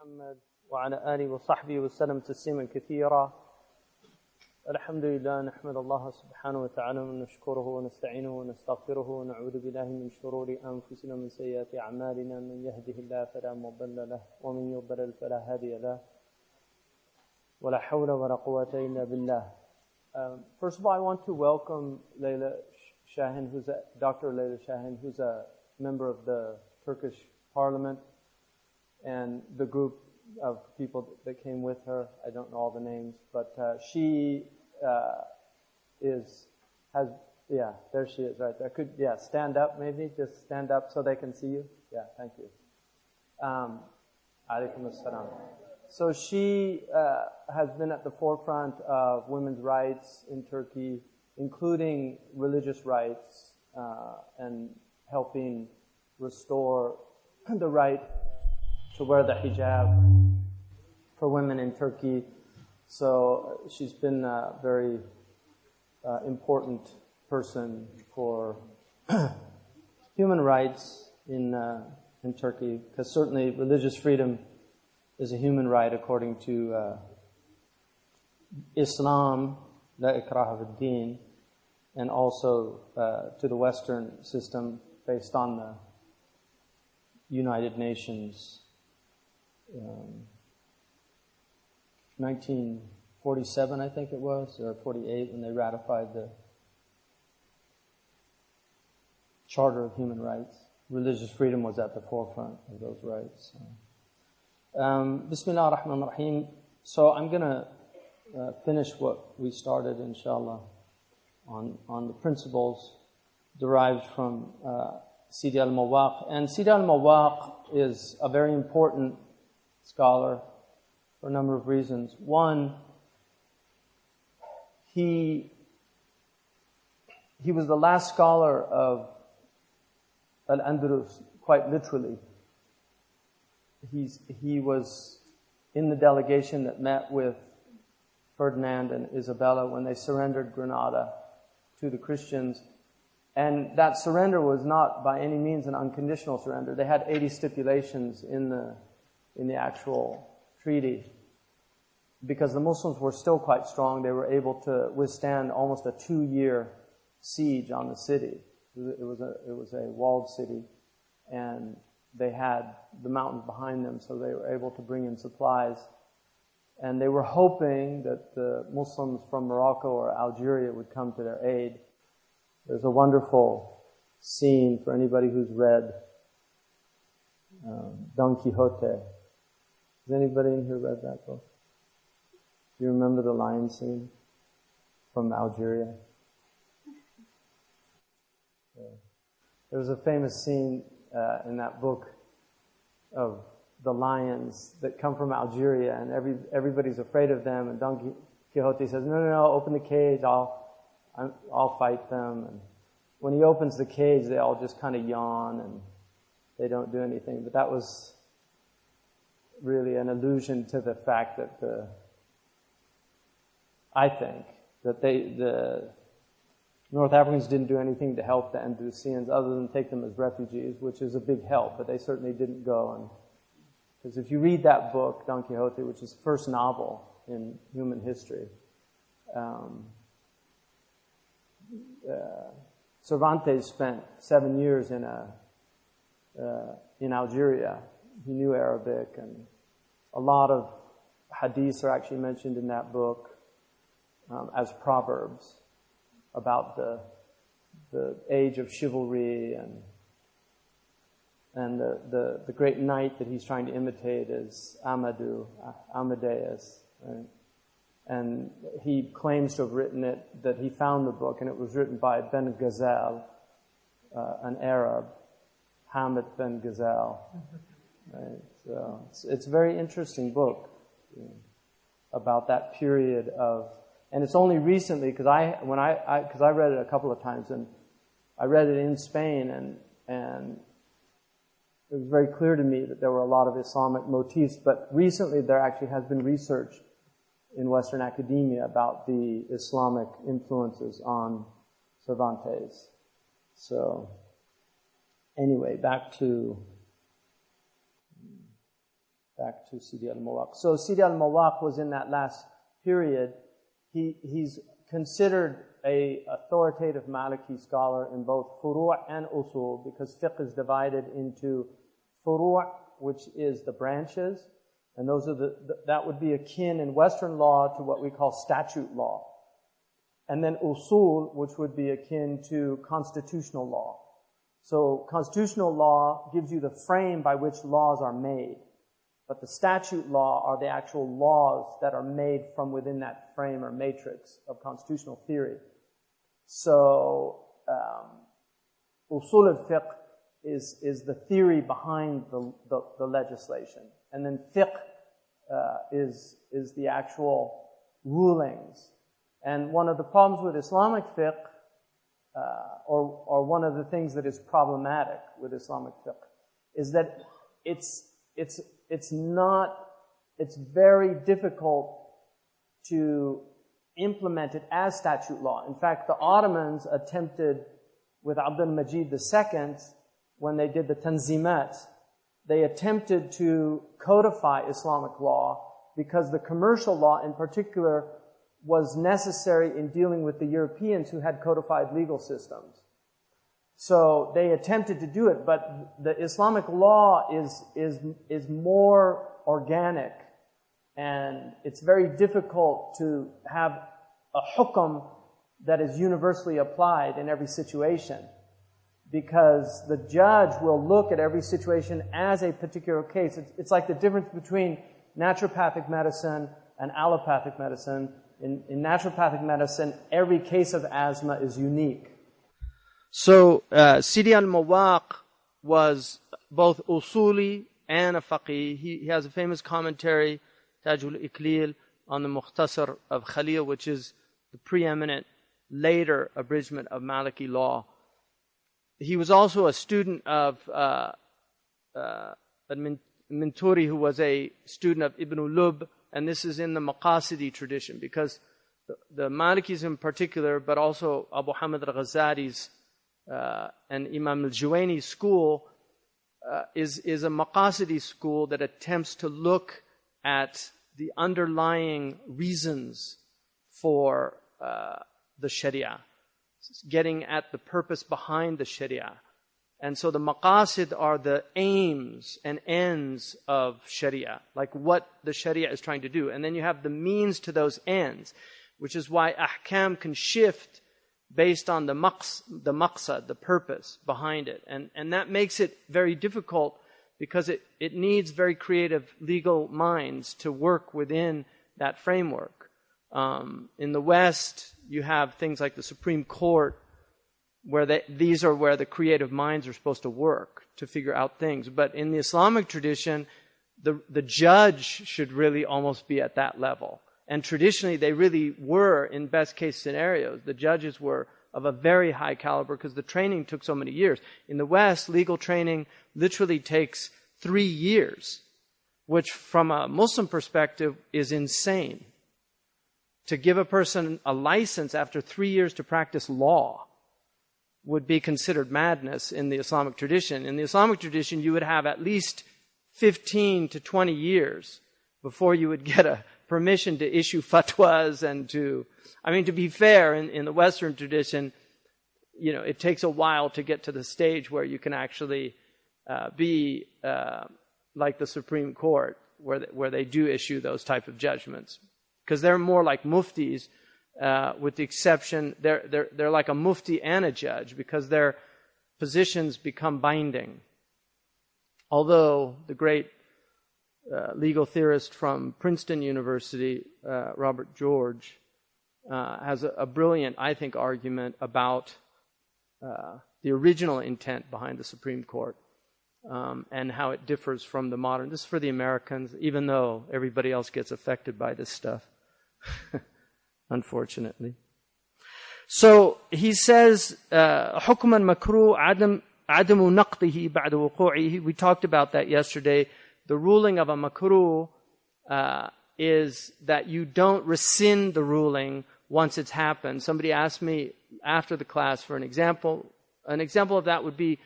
محمد وعلى آله وصحبه وسلم تسليما كثيرا. الحمد لله نحمد الله سبحانه وتعالى ونشكره ونستعينه ونستغفره ونعوذ بالله من شرور أنفسنا ومن سيئات أعمالنا. من يهده الله فلا مضل له ومن يضلل فلا هادي له ولا حول ولا قوة إلا بالله. Um, first of all, I want to welcome Leila Shahin, who's a, Dr. Leila Shahin, who's a member of the Turkish Parliament, and the group of people that came with her. I don't know all the names, but uh, she uh, is has yeah. There she is, right there. Could yeah, stand up maybe. Just stand up so they can see you. Yeah, thank you. Um, alaikum assalam. So she uh, has been at the forefront of women's rights in Turkey, including religious rights uh, and helping restore the right to wear the hijab for women in Turkey. So she's been a very uh, important person for human rights in uh, in Turkey, because certainly religious freedom is a human right according to uh, Islam, la ikrah din, and also uh, to the Western system based on the United Nations. Um, 1947, I think it was, or 48, when they ratified the Charter of Human Rights. Religious freedom was at the forefront of those rights. Um, Bismillah ar-Rahman ar-Rahim. So I'm going to uh, finish what we started, inshallah, on, on the principles derived from uh, Sidi al-Mawaq. And Sidi al-Mawaq is a very important scholar for a number of reasons. One, he, he was the last scholar of Al-Andalus, quite literally. He's, he was in the delegation that met with Ferdinand and Isabella when they surrendered Granada to the Christians. And that surrender was not by any means an unconditional surrender. They had 80 stipulations in the, in the actual treaty. Because the Muslims were still quite strong, they were able to withstand almost a two year siege on the city. It was a, it was a walled city, and they had the mountains behind them, so they were able to bring in supplies. And they were hoping that the Muslims from Morocco or Algeria would come to their aid. There's a wonderful scene for anybody who's read um, Don Quixote. Has anybody in here read that book? Do you remember the lion scene from Algeria? Yeah. There was a famous scene uh, in that book of the lions that come from Algeria, and every everybody's afraid of them. And Don Quixote says, "No, no, no! Open the cage. I'll I'll fight them." And when he opens the cage, they all just kind of yawn and they don't do anything. But that was really an allusion to the fact that the I think that they the North Africans didn't do anything to help the Andalusians other than take them as refugees, which is a big help, but they certainly didn't go. And because if you read that book, Don Quixote, which is the first novel in human history, um, uh, Cervantes spent seven years in a uh, in Algeria. He knew Arabic, and a lot of hadiths are actually mentioned in that book um, as proverbs about the the age of chivalry and and the, the, the great knight that he's trying to imitate is Amadou, Amadeus. Right? And he claims to have written it, that he found the book, and it was written by Ben Ghazal, uh, an Arab, Hamid Ben Ghazal. Right? So it's, it's a very interesting book about that period of and it's only recently because I when I because I, I, read it a couple of times and I read it in Spain and and it was very clear to me that there were a lot of Islamic motifs. But recently, there actually has been research in Western academia about the Islamic influences on Cervantes. So, anyway, back to back to Sidi al-Mawaq. So Sidi al-Mawaq was in that last period. He, he's considered a authoritative Maliki scholar in both furu' and usul because fiqh is divided into furu', which is the branches, and those are the, that would be akin in Western law to what we call statute law. And then usul, which would be akin to constitutional law. So constitutional law gives you the frame by which laws are made. But the statute law are the actual laws that are made from within that frame or matrix of constitutional theory. So, um, usul al-fiqh is, is the theory behind the, the, the legislation. And then fiqh uh, is, is the actual rulings. And one of the problems with Islamic fiqh, uh, or, or one of the things that is problematic with Islamic fiqh, is that it's, it's, it's not, it's very difficult to implement it as statute law. In fact, the Ottomans attempted with Abdul Majid II when they did the Tanzimat, they attempted to codify Islamic law because the commercial law in particular was necessary in dealing with the Europeans who had codified legal systems. So they attempted to do it, but the Islamic law is, is, is more organic and it's very difficult to have a hukum that is universally applied in every situation because the judge will look at every situation as a particular case. It's, it's like the difference between naturopathic medicine and allopathic medicine. In, in naturopathic medicine, every case of asthma is unique. So, uh, Sidi al-Mawaq was both usuli and a faqih. He, he has a famous commentary, Tajul Iklil, on the Mukhtasar of Khalil, which is the preeminent later abridgment of Maliki law he was also a student of uh, uh, Minturi, who was a student of Ibn Lub, and this is in the Maqasidi tradition because the, the Malikis in particular, but also Abu Hamid al-Ghazali's uh, and Imam al-Juwayni's school uh, is, is a Maqasidi school that attempts to look at the underlying reasons for uh, the Sharia getting at the purpose behind the Sharia. And so the maqasid are the aims and ends of Sharia, like what the Sharia is trying to do. And then you have the means to those ends, which is why ahkam can shift based on the maqs, the maqsad, the purpose behind it. And, and that makes it very difficult because it, it needs very creative legal minds to work within that framework. Um, in the West, you have things like the Supreme Court, where they, these are where the creative minds are supposed to work to figure out things. But in the Islamic tradition, the, the judge should really almost be at that level. And traditionally, they really were in best case scenarios. The judges were of a very high caliber because the training took so many years. In the West, legal training literally takes three years, which from a Muslim perspective is insane to give a person a license after three years to practice law would be considered madness in the Islamic tradition. In the Islamic tradition, you would have at least 15 to 20 years before you would get a permission to issue fatwas and to, I mean, to be fair, in, in the Western tradition, you know, it takes a while to get to the stage where you can actually uh, be uh, like the Supreme Court, where they, where they do issue those type of judgments because they're more like muftis, uh, with the exception, they're, they're, they're like a mufti and a judge because their positions become binding. Although the great uh, legal theorist from Princeton University, uh, Robert George, uh, has a, a, brilliant, I think, argument about uh, the original intent behind the Supreme Court. Um, and how it differs from the modern. This is for the Americans, even though everybody else gets affected by this stuff. Unfortunately. So he says, حكم المكروه عدم عدم نقضه بعد وقوعه. We talked about that yesterday. The ruling of a makruh uh, is that you don't rescind the ruling once it's happened. Somebody asked me after the class for an example. An example of that would be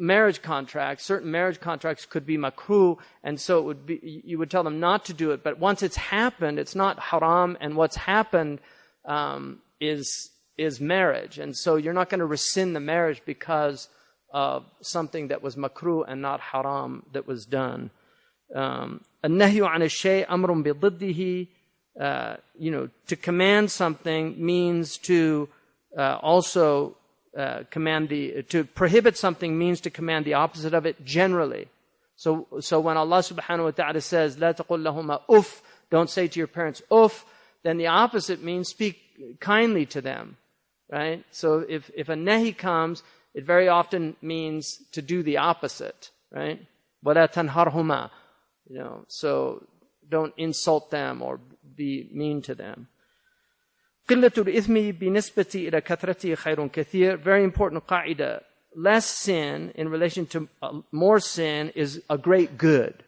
marriage contracts, certain marriage contracts could be makruh, and so it would be, you would tell them not to do it. But once it's happened, it's not haram, and what's happened um, is is marriage, and so you're not going to rescind the marriage because of something that was makruh and not haram that was done. Um, النهي عن الشيء أمر بضده uh, you know, to command something means to uh, also uh, command the, to prohibit something means to command the opposite of it generally. So, so when Allah subhanahu wa ta'ala says, لا تقل لهما uff, don't say to your parents uff, then the opposite means speak kindly to them. Right? So if, if a nahi comes, it very often means to do the opposite. Right? وَلَا تَنْهَرْهُمَا You know, so don't insult them or be mean to them. قلة الإثم بنسبة إلى كثرته خير كثير. Very important قاعدة. Less sin in relation to uh, more sin is a great good.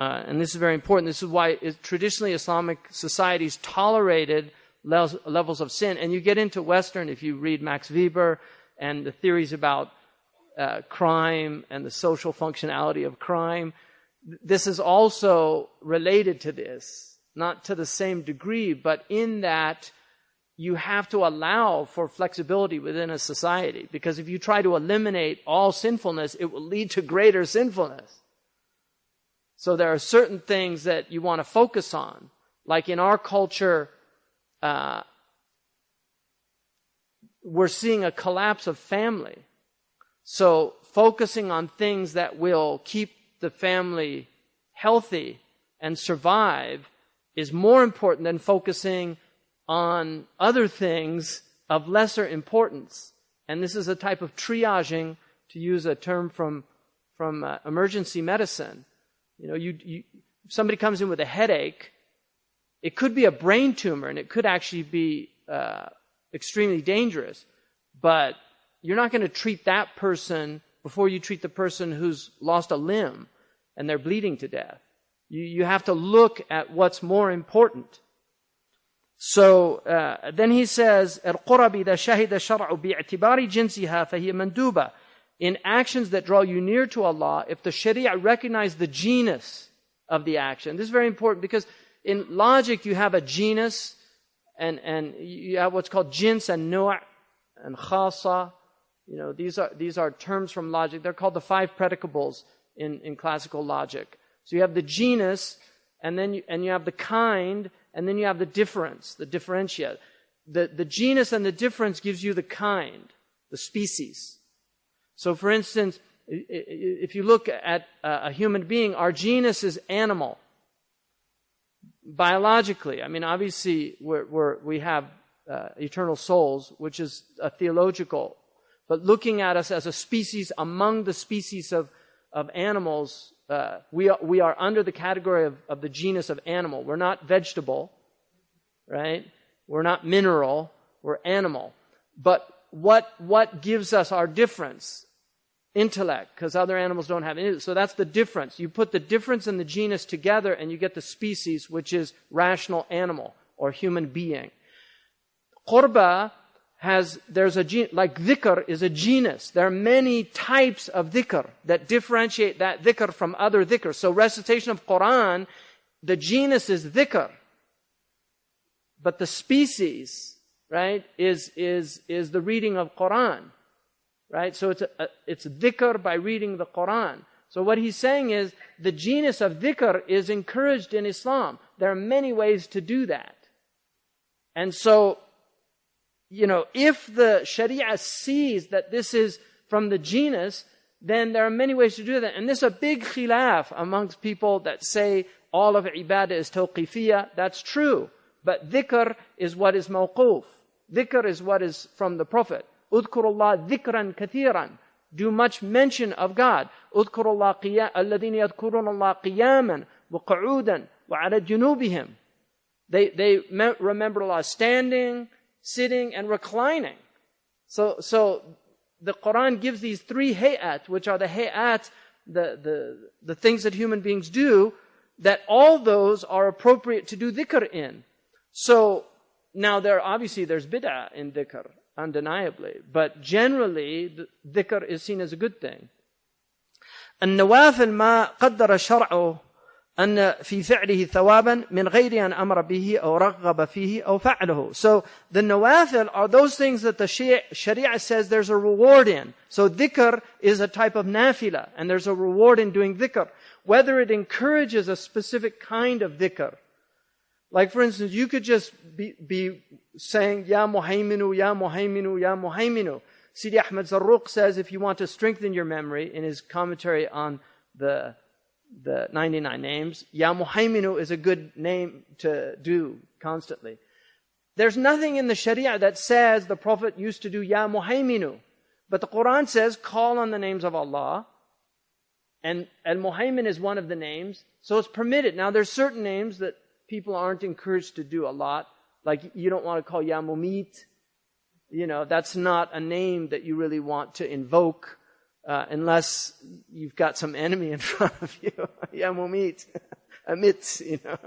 Uh, and this is very important. This is why it, traditionally Islamic societies tolerated levels, levels of sin. And you get into Western, if you read Max Weber and the theories about uh, crime and the social functionality of crime, this is also related to this, not to the same degree, but in that you have to allow for flexibility within a society. Because if you try to eliminate all sinfulness, it will lead to greater sinfulness. So there are certain things that you want to focus on. Like in our culture, uh, we're seeing a collapse of family. So focusing on things that will keep the family healthy and survive is more important than focusing on other things of lesser importance. And this is a type of triaging, to use a term from, from uh, emergency medicine. You know, you, you, somebody comes in with a headache, it could be a brain tumor and it could actually be uh, extremely dangerous. But you're not going to treat that person before you treat the person who's lost a limb and they're bleeding to death. You, you have to look at what's more important. So uh, then he says, القرب إذا شهد الشرع باعتبار جنسها فهي مندوبة. In actions that draw you near to Allah, if the Sharia recognizes the genus of the action, this is very important because in logic you have a genus and, and you have what's called jins and nu' and khasa. You know, these are, these are terms from logic. They're called the five predicables in, in classical logic. So you have the genus, and then you, and you have the kind, and then you have the difference, the differentia. The, the genus and the difference gives you the kind, the species. So for instance, if you look at a human being, our genus is animal. Biologically, I mean, obviously, we're, we're, we have uh, eternal souls, which is a theological, but looking at us as a species among the species of of animals, uh, we, are, we are under the category of, of the genus of animal. We're not vegetable, right? We're not mineral, we're animal. But what, what gives us our difference? Intellect, because other animals don't have any. So that's the difference. You put the difference in the genus together and you get the species, which is rational animal or human being. Qurba has, there's a, like dhikr is a genus. There are many types of dhikr that differentiate that dhikr from other dhikr. So recitation of Quran, the genus is dhikr. But the species, right, is, is, is the reading of Quran. Right? So it's, a, it's dhikr by reading the Quran. So what he's saying is the genus of dhikr is encouraged in Islam. There are many ways to do that. And so you know, if the Sharia sees that this is from the genus, then there are many ways to do that. And there's a big khilaf amongst people that say all of ibadah is tawqifiyah. That's true. But dhikr is what is mawquf. Dhikr is what is from the Prophet. Udkurullah dhikran kathiran. Do much mention of God. Udkurullah alladhina yadkurun Allah qiyaman wa qu'udan wa ala junubihim. They, they remember Allah standing, sitting, and reclining. So, so the Quran gives these three hayat, which are the hayat, the, the, the things that human beings do, that all those are appropriate to do dhikr in. So, now there, obviously there's bid'ah in dhikr undeniably. But generally, dhikr is seen as a good thing. النوافل ما قدر الشرع أن في فعله ثوابا من غير أن أمر به أو رغب فيه أو فعله. So the nawafil are those things that the Sharia says there's a reward in. So dhikr is a type of nafila and there's a reward in doing dhikr. Whether it encourages a specific kind of dhikr. like for instance, you could just be, be saying, Ya Muhayminu, Ya Muhayminu, Ya Muhayminu. Sidi Ahmed Zarruq says if you want to strengthen your memory in his commentary on the the 99 names, Ya Muhayminu is a good name to do constantly. There's nothing in the Sharia that says the Prophet used to do Ya Muhayminu. But the Quran says call on the names of Allah. And Al Muhaymin is one of the names. So it's permitted. Now there's certain names that people aren't encouraged to do a lot. Like you don't want to call Ya Mumit. You know, that's not a name that you really want to invoke uh, unless you've got some enemy in front of you. ya mumit. Amit, you know.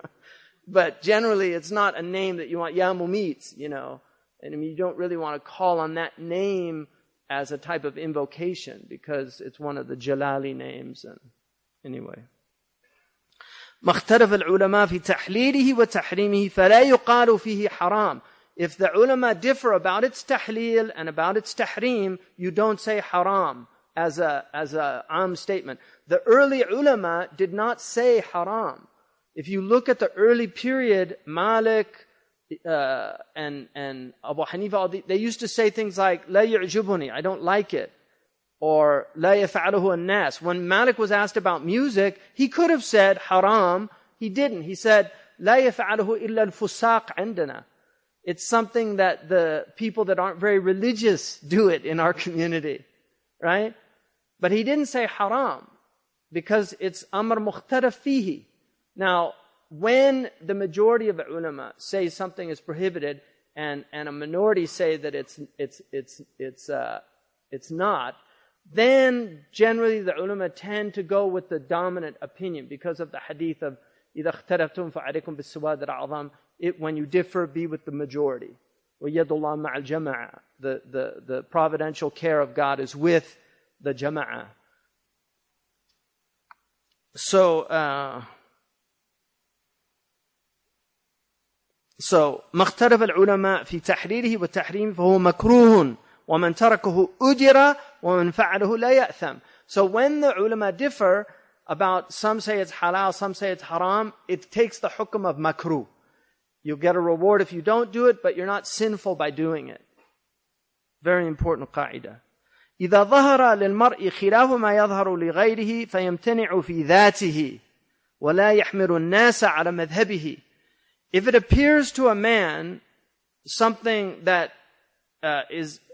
But generally, it's not a name that you want, Ya mumit, you know. And I mean, you don't really want to call on that name as a type of invocation because it's one of the Jalali names. And anyway. ما اختلف العلماء في تحليله وتحريمه فلا يقال فيه حرام. If the ulama differ about its tahleel and about its tahrim, you don't say haram as a, as a am statement. The early ulama did not say haram. If you look at the early period, Malik, uh, and, and Abu Hanifa, they used to say things like, La yu'jibuni, I don't like it. Or, La yaf'aluhu an-nas. When Malik was asked about music, he could have said haram. He didn't. He said, La yaf'aluhu illa al-fusaq indana. It's something that the people that aren't very religious do it in our community. Right? But he didn't say haram because it's amr mukhtaraf fihi. Now, when the majority of ulama say something is prohibited and, and a minority say that it's, it's, it's, it's, uh, it's not, then generally the ulama tend to go with the dominant opinion because of the hadith of إذا اختلفتم فعليكم بالسواد الأعظم it, when you differ, be with the majority. وَيَدُ اللَّهِ مَعَ الْجَمَعَةِ the, the, the providential care of God is with the jama'ah. So, uh, so ما اختلف العلماء في تحريره والتحريم فهو مكروه ومن تركه أجر ومن فعله لا يأثم. So when the ulama differ about some say it's halal, some say it's haram, it takes the hukum of makruh. You'll get a reward if you don't do it, but you're not sinful by doing it. Very important qa'idah. إذا ظهر للمرء خلاف ما يظهر لغيره فيمتنع في ذاته ولا يحمل الناس على مذهبه. If it appears to a man something that uh, is uh,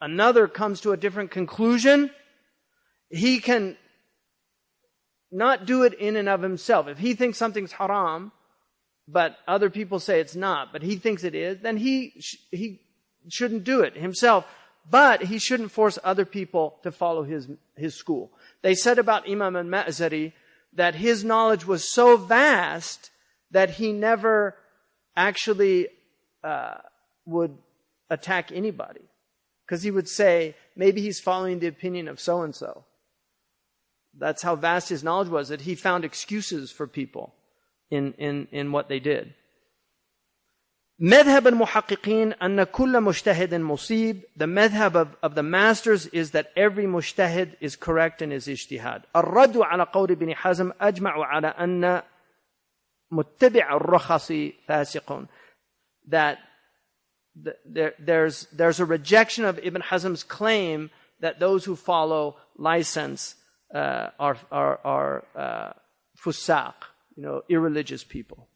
another comes to a different conclusion, he can not do it in and of himself. If he thinks something's haram, but other people say it's not, but he thinks it is, then he sh- he shouldn't do it himself. But he shouldn't force other people to follow his, his school. They said about Imam al-Ma'zari that his knowledge was so vast that he never actually uh, would attack anybody. Because he would say, maybe he's following the opinion of so and so. That's how vast his knowledge was, that he found excuses for people in, in, in what they did. مذهب المحققين أن كل مجتهد مصيب the madhab of, of the masters is that every مجتهد is correct in his اجتهاد الرد على قول ابن حزم أجمع على أن متبع الرخص فاسق that there, there's, there's a rejection of Ibn Hazm's claim that those who follow license uh, are, are, are uh, fusaq, you know, irreligious people.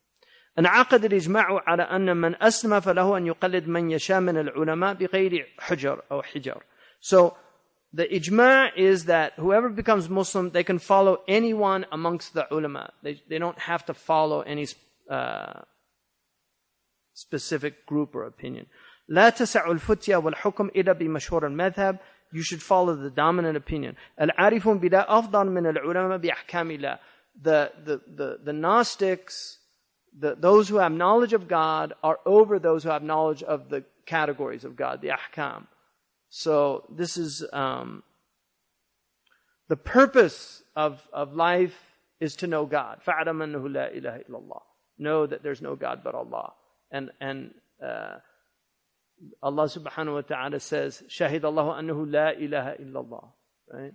انعقد الإجماع على أن من أسلم فله أن يقلد من يشاء من العلماء بغير حجر أو حجر. So the ijma is that whoever becomes Muslim, they can follow anyone amongst the ulama. They, they don't have to follow any uh, specific group or opinion. لا تسع الفتية والحكم إلا بمشهور المذهب. You should follow the dominant opinion. العارفون بلا أفضل من العلماء بأحكام الله. The, the, the, the Gnostics, the, those who have knowledge of God are over those who have knowledge of the categories of God, the ahkam. So this is um, the purpose of, of life is to know God. فَعْلَمْ أَنَّهُ لَا إِلَهَ إِلَّا اللَّهِ Know that there's no God but Allah. and and uh, Allah subhanahu wa ta'ala says, Shahid Allah annahu la ilaha illallah. Right?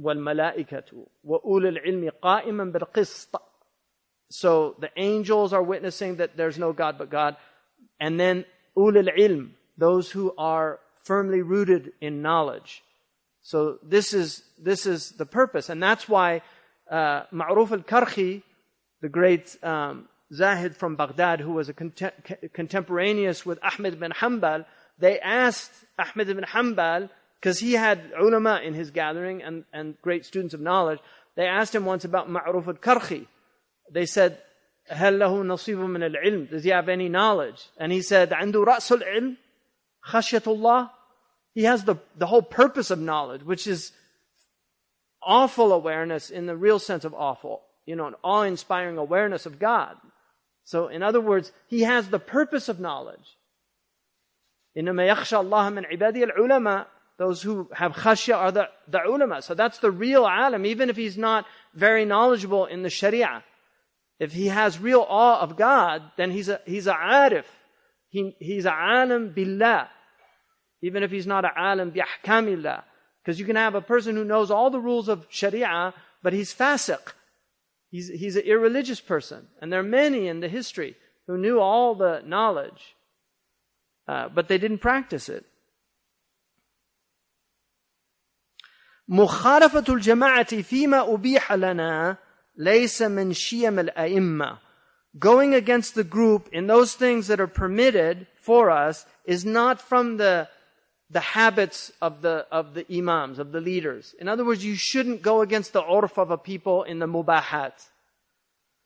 وَالْمَلَائِكَةُ وَأُولِي الْعِلْمِ قَائِمًا بِالْقِسْطِ So the angels are witnessing that there's no God but God. And then ulil ilm, those who are firmly rooted in knowledge. So this is, this is the purpose. And that's why uh, Ma'ruf al-Karkhi, the great um, Zahid from Baghdad, who was a contemporaneous with Ahmed bin Hanbal, they asked Ahmed bin Hanbal, because he had ulama in his gathering and, and great students of knowledge, they asked him once about Ma'ruf al-Karkhi. They said, هل نصيب من العلم? Does he have any knowledge? And he said, "Andur رأس العلم خشية الله. He has the, the whole purpose of knowledge, which is awful awareness in the real sense of awful. You know, an awe-inspiring awareness of God. So, in other words, he has the purpose of knowledge. إنما يخشى الله من عباده العلماء those who have khashya are the, the ulama. So that's the real alim, even if he's not very knowledgeable in the sharia. If he has real awe of God, then he's a, he's a arif. He, he's a alim billah even if he's not a alim bi ahkamillah. Because you can have a person who knows all the rules of sharia, but he's fasiq. He's, he's an irreligious person. And there are many in the history who knew all the knowledge, uh, but they didn't practice it. مخالفة الجماعة فيما أبيح لنا ليس من شيم الأئمة. Going against the group in those things that are permitted for us is not from the the habits of the, of the imams, of the leaders. In other words, you shouldn't go against the urf of a people in the mubahat.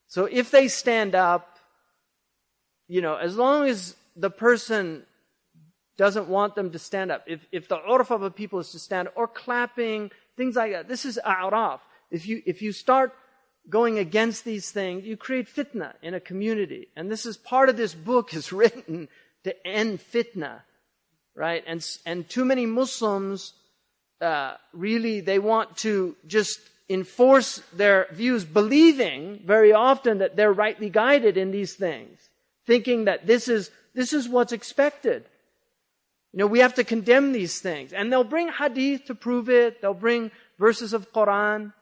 So if they stand up, you know, as long as the person doesn't want them to stand up, if, if the urf of a people is to stand or clapping, things like that, this is a'raf. If you, if you start going against these things, you create fitna in a community. And this is part of this book is written to end fitna right? And, and too many Muslims, uh, really, they want to just enforce their views, believing very often that they're rightly guided in these things, thinking that this is, this is what's expected. You know, we have to condemn these things. And they'll bring hadith to prove it. They'll bring verses of Quran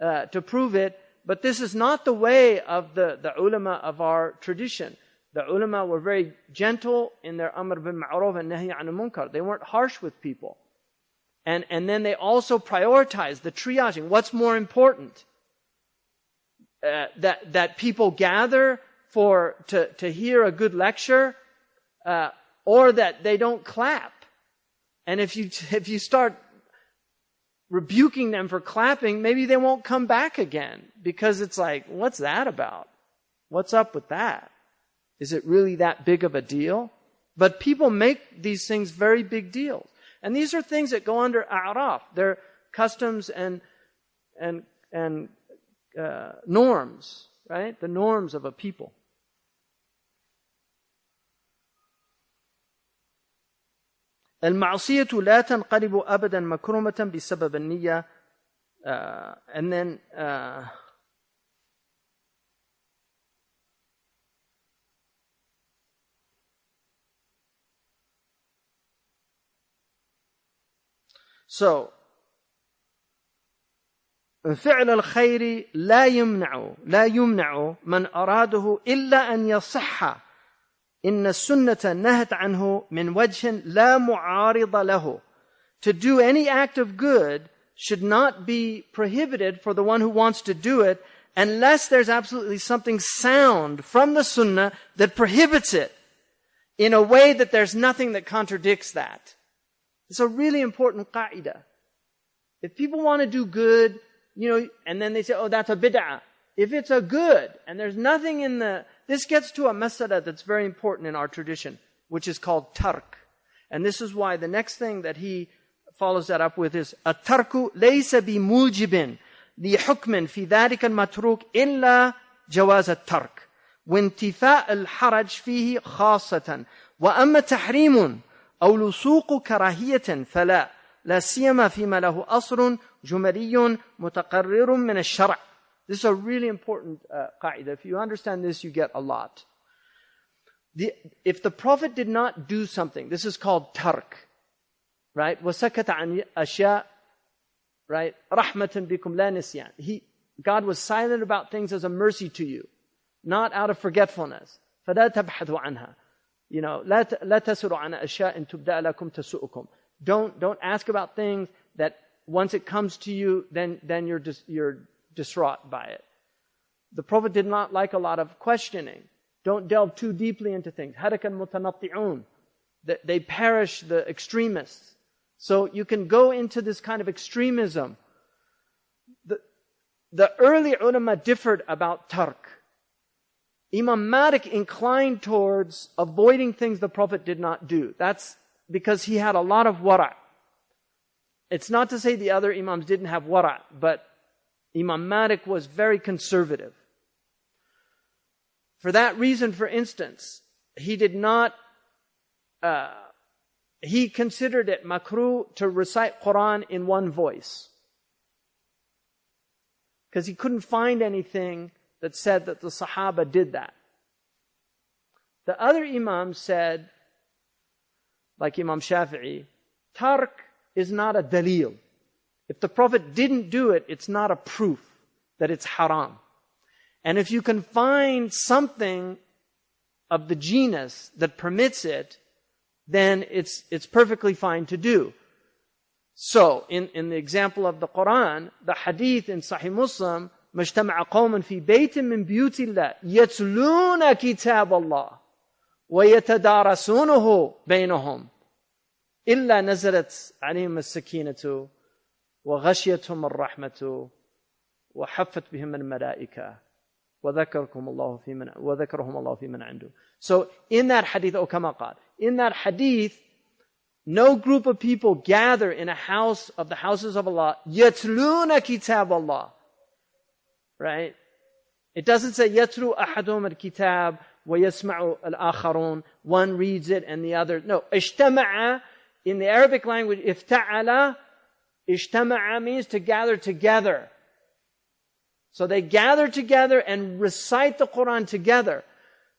uh, to prove it. But this is not the way of the, the ulama of our tradition. The ulama were very gentle in their amr bil ma'ruf and nahi an munkar. They weren't harsh with people. And, and then they also prioritized the triaging. What's more important? Uh, that, that people gather for, to, to hear a good lecture, uh, or that they don't clap. And if you, if you start rebuking them for clapping, maybe they won't come back again because it's like, what's that about? What's up with that? Is it really that big of a deal? But people make these things very big deals. And these are things that go under a'raf. They're customs and, and, and uh, norms, right? The norms of a people. المعصية لا تنقلب أبدا مكرمة بسبب النية uh, and then uh, So, فعل الخير لا يمنع لا يمنع من أراده إلا أن يصح إن السنة نهت عنه من وجه لا معارض له. To do any act of good should not be prohibited for the one who wants to do it unless there's absolutely something sound from the sunnah that prohibits it in a way that there's nothing that contradicts that. It's a really important qaida. If people want to do good, you know, and then they say, oh, that's a bid'ah. If it's a good, and there's nothing in the, this gets to a masala that's very important in our tradition, which is called tark. And this is why the next thing that he follows that up with is, الترك ليس بموجب لحكم في ذلك المتروك إلا جواز الترك وانتفاء الحرج فيه خاصة وأما تحريم أو لصوق كراهية فلا لا سيما فيما له أصل جملي متقرر من الشرع This is a really important uh, qaida. If you understand this, you get a lot. The, if the Prophet did not do something, this is called tark, right? وَسَكَتَ عَنْ أَشْيَاء right? رَحْمَةً بِكُمْ لَا نِسْيَانٍ. He, God was silent about things as a mercy to you, not out of forgetfulness. فَلَا تَبْحَثُوا عَنْهَا. You know, لا, لا تسروا عن أشياء تبدأ لكم تسؤكم. Don't, don't ask about things that once it comes to you, then, then you're, dis, you're distraught by it. The Prophet did not like a lot of questioning. Don't delve too deeply into things. هَلَكَ الْمُتَنَطِّعُونَ They perish the extremists. So you can go into this kind of extremism. The, the early ulama differed about tark. Imam Malik inclined towards avoiding things the Prophet did not do. That's because he had a lot of wara. It's not to say the other Imams didn't have wara, but Imam Malik was very conservative. For that reason, for instance, he did not uh, he considered it makruh to recite Quran in one voice. Because he couldn't find anything that said that the Sahaba did that. The other Imam said, like Imam Shafi'i, Tark is not a dalil. If the Prophet didn't do it, it's not a proof that it's haram. And if you can find something of the genus that permits it, then it's, it's perfectly fine to do. So, in, in the example of the Quran, the hadith in Sahih Muslim, مجتمع قوم في بيت من بيوت الله يتلون كتاب الله ويتدارسونه بينهم إلا نزلت عليهم السكينة وغشيتهم الرحمة وحفت بهم الملائكة وذكركم الله في من وذكرهم الله في من عنده. So in that hadith, or kama qal, in that hadith, no group of people gather in a house of the houses of Allah. يَتْلُونَ كِتَابَ اللَّهِ right? It doesn't say yatru ahadum al-kitab wa yasma'u al-akharun. One reads it and the other. No, ishtama'a in the Arabic language, ifta'ala, ishtama'a means to gather together. So they gather together and recite the Quran together.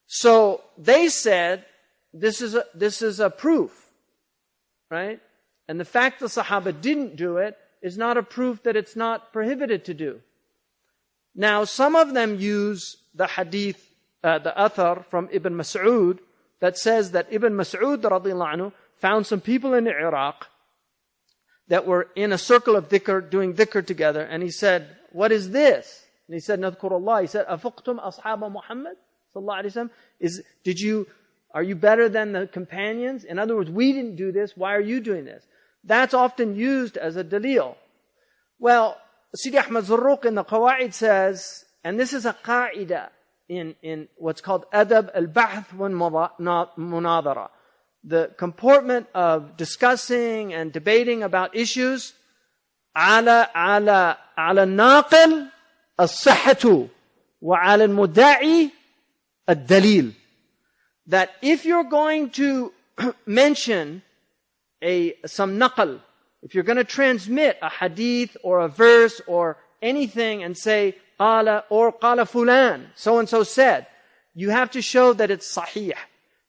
So they said, this is a, this is a proof, right? And the fact the Sahaba didn't do it is not a proof that it's not prohibited to do. Now, some of them use the hadith, uh, the athar from Ibn Mas'ud that says that Ibn Mas'ud anhu, found some people in Iraq that were in a circle of dhikr, doing dhikr together, and he said, What is this? And he said, Nadkurullah. He said, Afuqtum ashaba Muhammad? Is, did you, are you better than the companions? In other words, we didn't do this. Why are you doing this? That's often used as a dalil. Well, Sidi Ahmad Zarruq in the Qawaid says, and this is a qaida in, in what's called adab al-ba'th wa munadara, the comportment of discussing and debating about issues, ala ala ala naqil as-sahatu wa ala al-muda'i al-Dalil, That if you're going to mention a, some naql, if you're going to transmit a hadith or a verse or anything and say qala or qala fulan, so and so said, you have to show that it's sahih.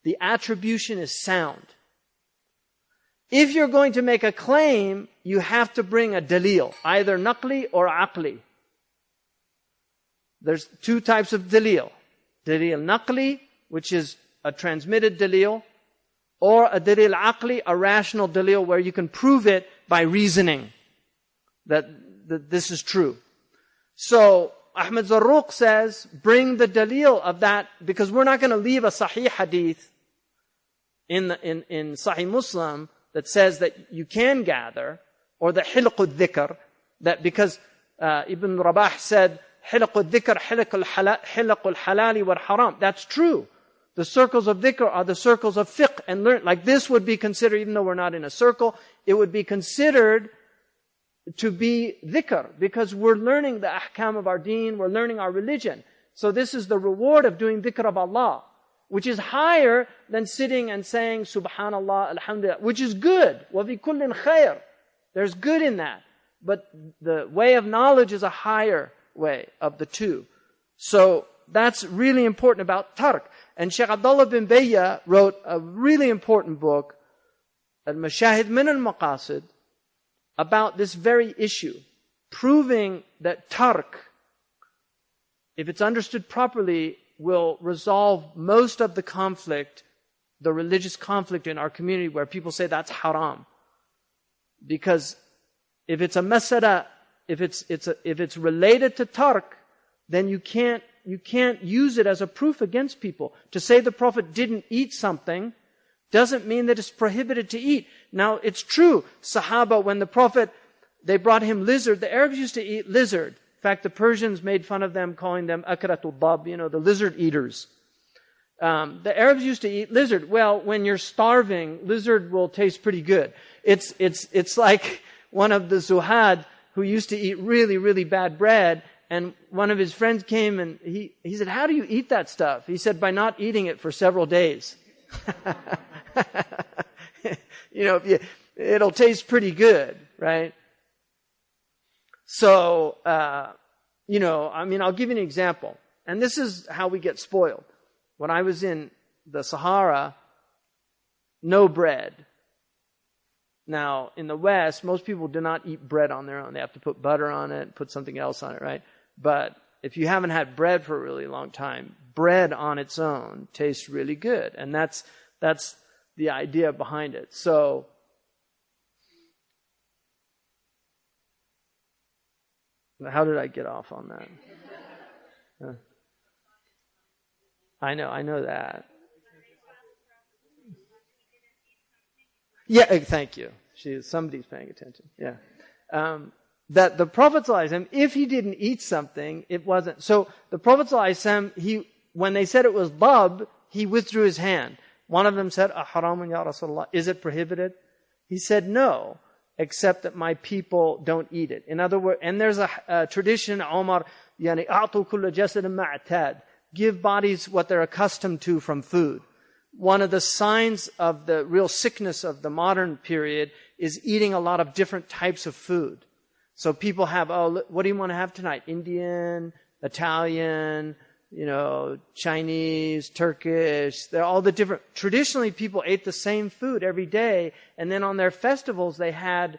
The attribution is sound. If you're going to make a claim, you have to bring a dalil, either naqli or aqli. There's two types of dalil. Dalil naqli, which is a transmitted dalil, or a dalil aqli, a rational dalil where you can prove it by reasoning that, that this is true. So Ahmed Zarruq says, bring the dalil of that because we're not going to leave a sahih hadith in, the, in, in Sahih Muslim that says that you can gather or the hilqud dhikr that because uh, Ibn Rabah said hilqud dhikr hilqul halali wal haram. That's true. The circles of dhikr are the circles of fiqh and learn. Like this would be considered, even though we're not in a circle, it would be considered to be dhikr because we're learning the ahkam of our deen, we're learning our religion. So this is the reward of doing dhikr of Allah, which is higher than sitting and saying subhanallah, alhamdulillah, which is good. Wa fi kullin khair. There's good in that. But the way of knowledge is a higher way of the two. So that's really important about tark. And Sheikh Abdullah bin Bayya wrote a really important book, Al-Mashahid min al-Maqasid, about this very issue, proving that tark, if it's understood properly, will resolve most of the conflict, the religious conflict in our community where people say that's haram. Because if it's a masada, if it's, it's a, if it's related to tark, then you can't, you can't use it as a proof against people. To say the Prophet didn't eat something doesn't mean that it's prohibited to eat. Now, it's true, Sahaba, when the Prophet, they brought him lizard, the Arabs used to eat lizard. In fact, the Persians made fun of them, calling them akratul bab, you know, the lizard eaters. Um, the Arabs used to eat lizard. Well, when you're starving, lizard will taste pretty good. It's, it's, it's like one of the Zuhad who used to eat really, really bad bread, and one of his friends came and he, he said, How do you eat that stuff? He said, By not eating it for several days. you know, you, it'll taste pretty good, right? So, uh, you know, I mean, I'll give you an example. And this is how we get spoiled. When I was in the Sahara, no bread. Now, in the West, most people do not eat bread on their own. They have to put butter on it, put something else on it, right? But if you haven't had bread for a really long time, bread on its own tastes really good. And that's, that's the idea behind it. So, how did I get off on that? I know, I know that. Yeah, eh, thank you. She, somebody's paying attention. Yeah. Um, that the Prophet ﷺ, if he didn't eat something, it wasn't. So the Prophet ﷺ, he, when they said it was dabb he withdrew his hand. One of them said, Ahramun ya Rasulullah, is it prohibited? He said, no, except that my people don't eat it. In other words, and there's a, a tradition, Omar, yani, a'tu kulla jasadin. Give bodies what they're accustomed to from food. One of the signs of the real sickness of the modern period is eating a lot of different types of food. So people have, oh, what do you want to have tonight? Indian, Italian, you know, Chinese, Turkish. They're all the different. Traditionally, people ate the same food every day, and then on their festivals, they had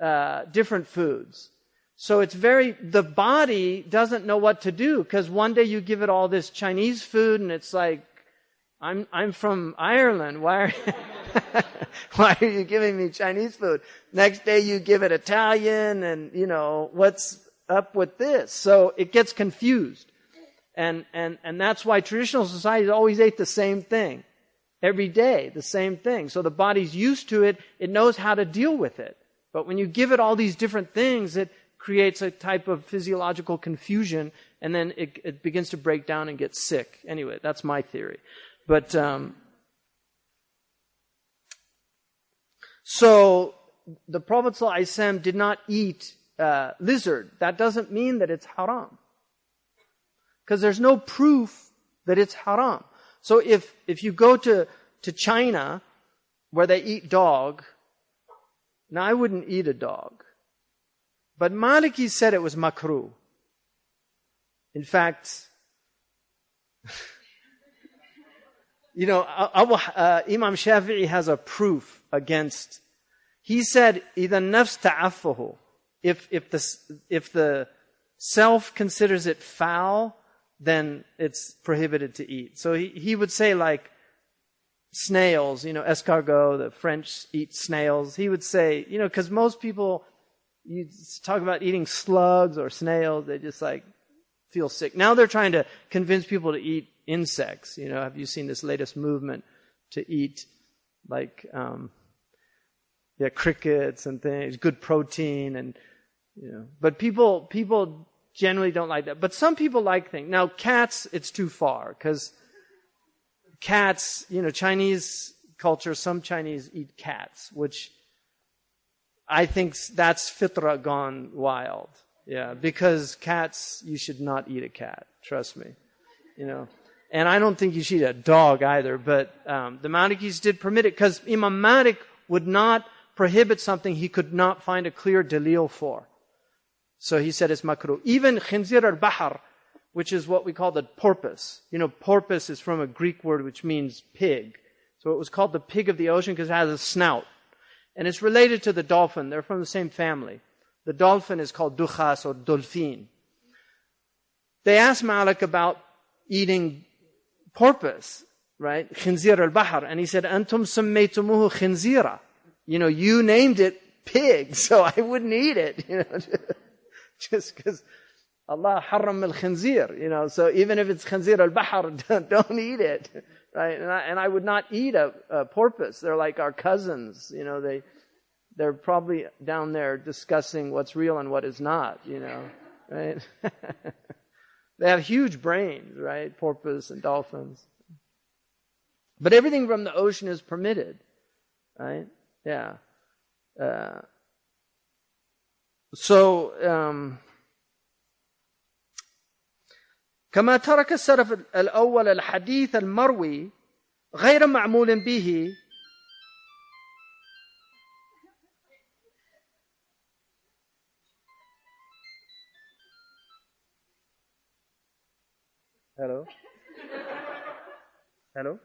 uh, different foods. So it's very, the body doesn't know what to do because one day you give it all this Chinese food and it's like, I'm, I'm from Ireland. Why are, why are you giving me Chinese food? Next day you give it Italian and, you know, what's up with this? So it gets confused. And, and, and that's why traditional societies always ate the same thing. Every day, the same thing. So the body's used to it. It knows how to deal with it. But when you give it all these different things, it creates a type of physiological confusion and then it, it begins to break down and get sick. Anyway, that's my theory. But um, so the Prophet ﷺ did not eat uh, lizard. That doesn't mean that it's haram. Because there's no proof that it's haram. So if, if you go to, to China where they eat dog, now I wouldn't eat a dog. But Maliki said it was makruh. In fact, You know, Abu, uh, Imam Shafi'i has a proof against. He said, "إذا النفس تعفه." If if the if the self considers it foul, then it's prohibited to eat. So he, he would say like snails, you know, escargot, the French eat snails. He would say, you know, because most people, you talk about eating slugs or snails, they just like feel sick. Now they're trying to convince people to eat insects. You know, have you seen this latest movement to eat like um, yeah crickets and things, good protein and you know. But people people generally don't like that. But some people like things. Now cats, it's too far because cats, you know, Chinese culture, some Chinese eat cats, which I think that's fitra gone wild. Yeah, because cats, you should not eat a cat. Trust me. You know, And I don't think you should eat a dog either, but um, the Malikis did permit it because Imam Malik would not prohibit something he could not find a clear dalil for. So he said it's makruh. Even khinzir al-bahar, which is what we call the porpoise. You know, porpoise is from a Greek word which means pig. So it was called the pig of the ocean because it has a snout. And it's related to the dolphin. They're from the same family. The dolphin is called dukhas or dolphin. They asked Malik about eating porpoise, right? Khinzir al-bahar. And he said, Antum sammaytumuhu khinzira. You know, you named it pig, so I wouldn't eat it, you know, just because Allah haram al-khinzir, you know, so even if it's khinzir al-bahar, don't, don't eat it, right? And I, and I would not eat a, a porpoise. They're like our cousins, you know, they, they're probably down there discussing what's real and what is not, you know, right? they have huge brains, right? Porpoise and dolphins. But everything from the ocean is permitted, right? Yeah. Uh, so, um, كما ترك السلف الأول الحديث المروي غير معمول به Hello? Hello?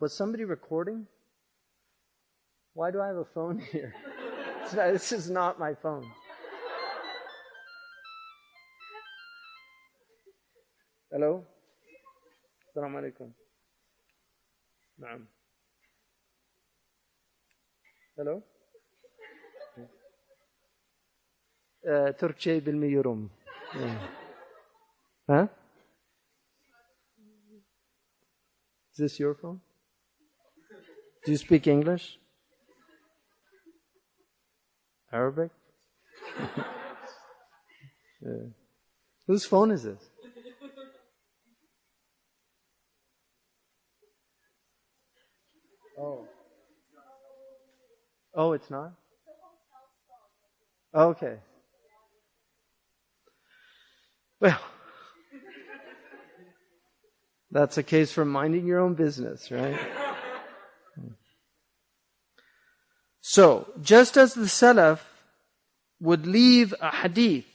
Was somebody recording? Why do I have a phone here? this is not my phone. Hello? السلام عليكم. نعم. Hello? Uh, Türkçe bilmiyorum. Huh? Is this your phone? Do you speak English? Arabic? yeah. Whose phone is this? Oh. Oh, it's not? Okay. Well, that's a case for minding your own business, right? So, just as the Salaf would leave a hadith,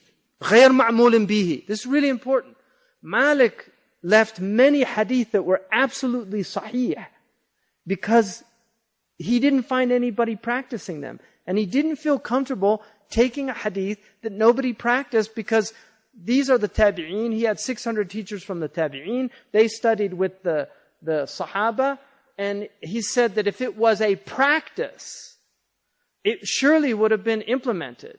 غير معمول به. This is really important. Malik left many hadith that were absolutely sahih because he didn't find anybody practicing them. And he didn't feel comfortable taking a hadith that nobody practiced because these are the tabi'een. He had 600 teachers from the tabi'een. They studied with the, the sahaba. And he said that if it was a practice, it surely would have been implemented.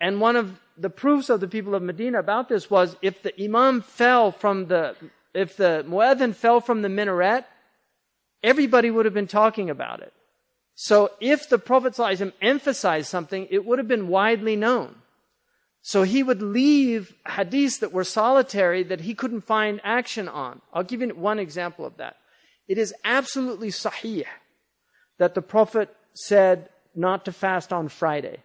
And one of the proofs of the people of Medina about this was if the imam fell from the, if the muezzin fell from the minaret, everybody would have been talking about it. So if the Prophet emphasized something, it would have been widely known. So he would leave hadiths that were solitary that he couldn't find action on. I'll give you one example of that. It is absolutely sahih that the Prophet said, not to fast on Friday.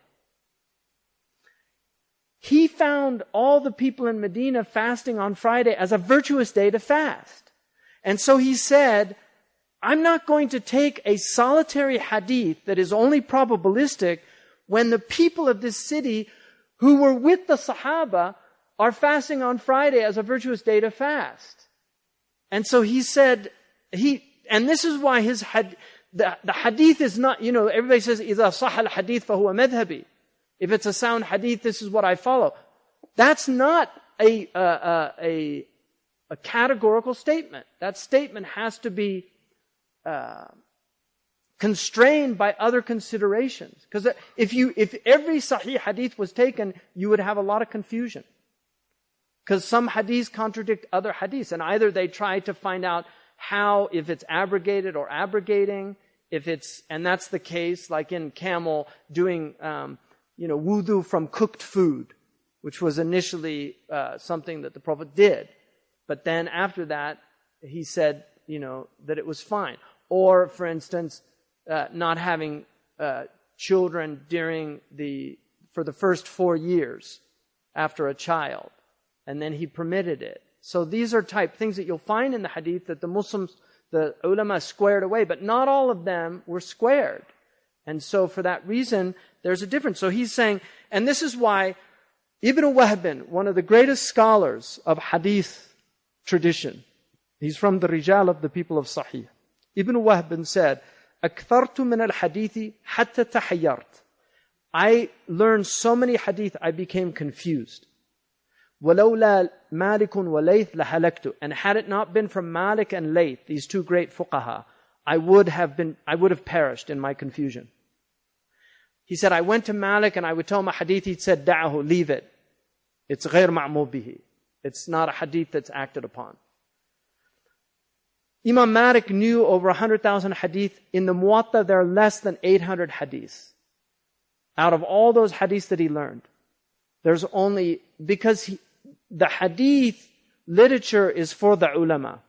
He found all the people in Medina fasting on Friday as a virtuous day to fast. And so he said, I'm not going to take a solitary hadith that is only probabilistic when the people of this city who were with the Sahaba are fasting on Friday as a virtuous day to fast. And so he said, he, and this is why his had, the, the hadith is not, you know, everybody says, إِذَا صَحَ الْحَدِيث فَهُوَ مَذْهَبِي. If it's a sound hadith, this is what I follow. That's not a, a, a, a categorical statement. That statement has to be uh, constrained by other considerations. Because if you, if every sahih hadith was taken, you would have a lot of confusion. Because some hadiths contradict other hadiths, and either they try to find out how, if it's abrogated or abrogating, if it's, and that's the case, like in camel, doing, um, you know, wudu from cooked food, which was initially uh, something that the Prophet did. But then after that, he said, you know, that it was fine. Or, for instance, uh, not having uh, children during the, for the first four years after a child. And then he permitted it. So these are type things that you'll find in the hadith that the Muslims, the ulama squared away, but not all of them were squared. And so for that reason, there's a difference. So he's saying, and this is why Ibn Wahb, one of the greatest scholars of hadith tradition, he's from the Rijal of the people of Sahih. Ibn Wahb said, أكثرت من الحديث حتى تحيرت. I learned so many hadith, I became confused. ولولا مالك وليث لهلكت. And had it not been for Malik and Layth, these two great fuqaha, I would have been, I would have perished in my confusion. He said, I went to Malik and I would tell him a hadith, he said, da'ahu, leave it. It's غير معمول به. It's not a hadith that's acted upon. Imam Malik knew over 100,000 hadith. In the Muwatta, there are less than 800 hadiths. Out of all those hadiths that he learned, there's only, because he, the hadith literature is for the ulama.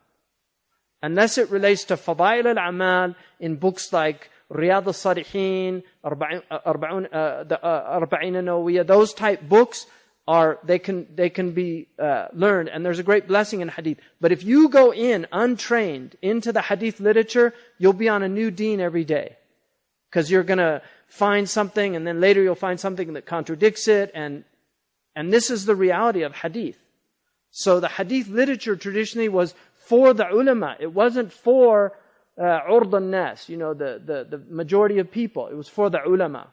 Unless it relates to Fadail al-Amal in books like Riyadh al-Salihin, Arba'in uh, al uh, uh, those type books are, they can, they can be uh, learned and there's a great blessing in hadith. But if you go in untrained into the hadith literature, you'll be on a new deen every day. Because you're gonna find something and then later you'll find something that contradicts it and, and this is the reality of hadith. So the hadith literature traditionally was for the ulama. It wasn't for uh, nas, you know, the, the, the majority of people. It was for the ulama.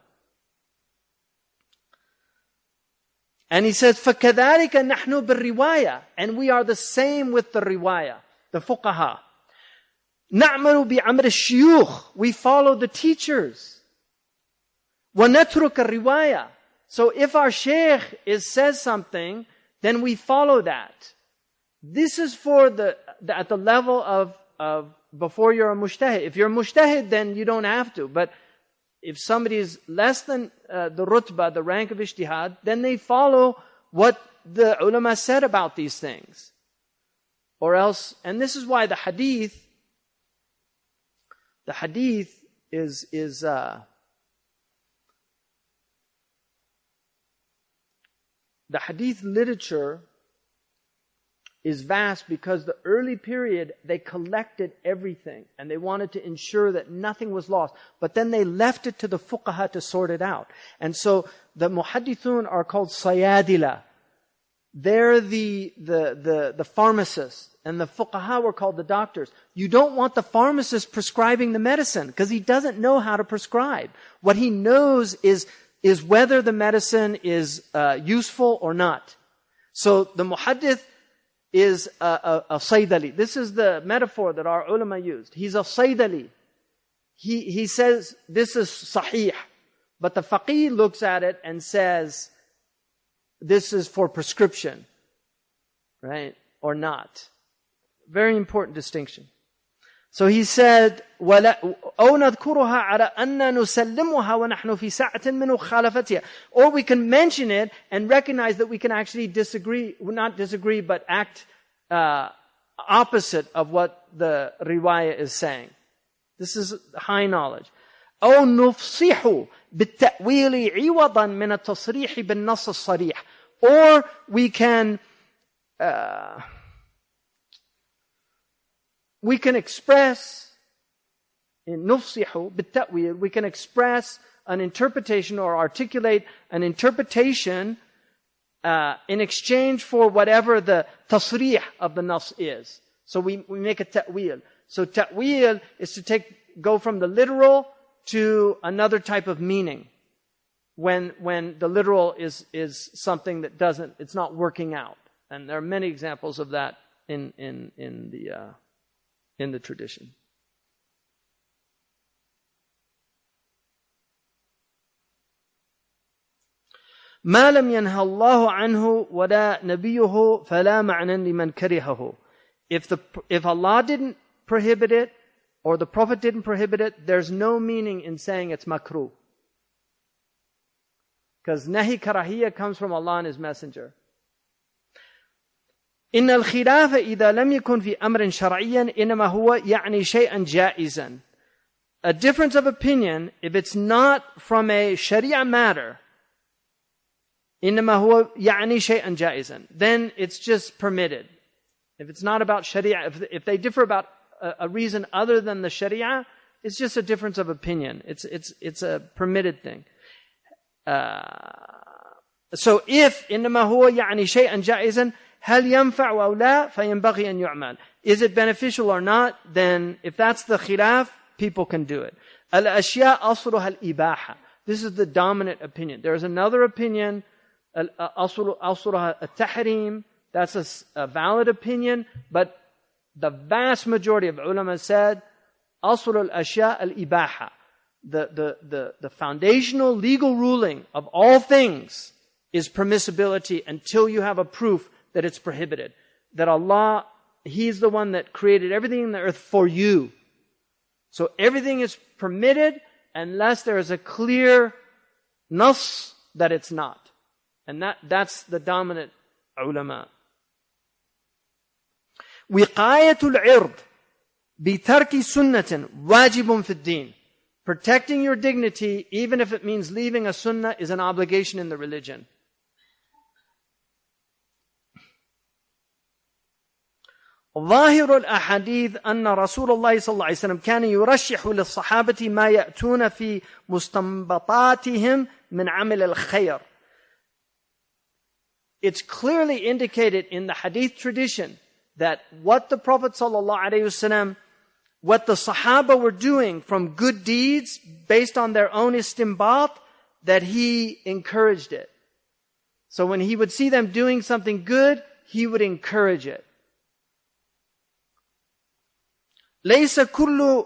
And he says, فَكَذَلِكَ نَحْنُ بِالرِّوَايَةِ And we are the same with the riwayah, the fuqaha. نَعْمَلُ بِعَمْرِ الشيوخ. We follow the teachers. وَنَتْرُكَ الرِّوَايَةِ So if our sheikh is, says something, then we follow that. This is for the, the at the level of, of before you're a mujtahid. If you're a mujtahid, then you don't have to. But if somebody is less than uh, the rutbah, the rank of ijtihad, then they follow what the ulama said about these things. Or else, and this is why the hadith, the hadith is, is, uh, the hadith literature is vast because the early period they collected everything and they wanted to ensure that nothing was lost. But then they left it to the fuqaha to sort it out. And so the muhaddithun are called sayadila. They're the, the, the, the pharmacists and the fuqaha were called the doctors. You don't want the pharmacist prescribing the medicine because he doesn't know how to prescribe. What he knows is, is whether the medicine is uh, useful or not. So the muhaddith is a, a, a Saydali. This is the metaphor that our ulama used. He's a Saydali. He, he says this is sahih. But the faqih looks at it and says, this is for prescription. Right? Or not. Very important distinction. So he said, ولا أو نذكرها على أن نسلمها ونحن في ساعة من مخالفتها. Or we can mention it and recognize that we can actually disagree, not disagree, but act uh, opposite of what the riwayah is saying. This is high knowledge. أو نفصح بالتأويل عوضا من التصريح بالنص الصريح. Or we can uh, we can express in nufsihu bitta'wil, we can express an interpretation or articulate an interpretation uh, in exchange for whatever the tasrih of the nafs is. So we, we make a ta'wil. So ta'wil is to take, go from the literal to another type of meaning when, when the literal is, is something that doesn't, it's not working out. And there are many examples of that in, in, in the, uh, in the tradition. ما لم ينهى الله عنه ولا نبيه فلا معنى لمن كرهه. If the, if Allah didn't prohibit it, or the Prophet didn't prohibit it, there's no meaning in saying it's makruh. Because nahi karahiyya comes from Allah and His Messenger. إن الخلاف إذا لم يكن في أمر شرعيا إنما هو يعني شيئا جائزا. A difference of opinion, if it's not from a sharia matter, إنما هو يعني شيئا جائزا. Then it's just permitted. If it's not about Sharia, if, if they differ about a, a reason other than the Sharia, it's just a difference of opinion. It's, it's, it's a permitted thing. Uh, so if إنما هو يعني شيئا جائزا هل ينفع أو لا فينبغي أن يعمل. Is it beneficial or not? Then if that's the khilaf, people can do it. الأشياء أصلها الإباحة. This is the dominant opinion. There is another opinion, أصلها التحريم. That's a, a valid opinion, but the vast majority of ulama said أصل الأشياء الإباحة. The, the, the, the foundational legal ruling of all things is permissibility until you have a proof that it's prohibited. That Allah, He's the one that created everything in the earth for you. So everything is permitted unless there is a clear nas that it's not. And that, that's the dominant ulama. وقاية العرض بترك سنة واجب في الدين. Protecting your dignity, even if it means leaving a sunnah, is an obligation in the religion. ظاهر الأحاديث أن رسول الله صلى الله عليه وسلم كان يرشح للصحابة ما يأتون في مستنبطاتهم من عمل الخير. It's clearly indicated in the hadith tradition that what the Prophet ﷺ, what the Sahaba were doing from good deeds based on their own istimbat, that he encouraged it. So when he would see them doing something good, he would encourage it. ليس كل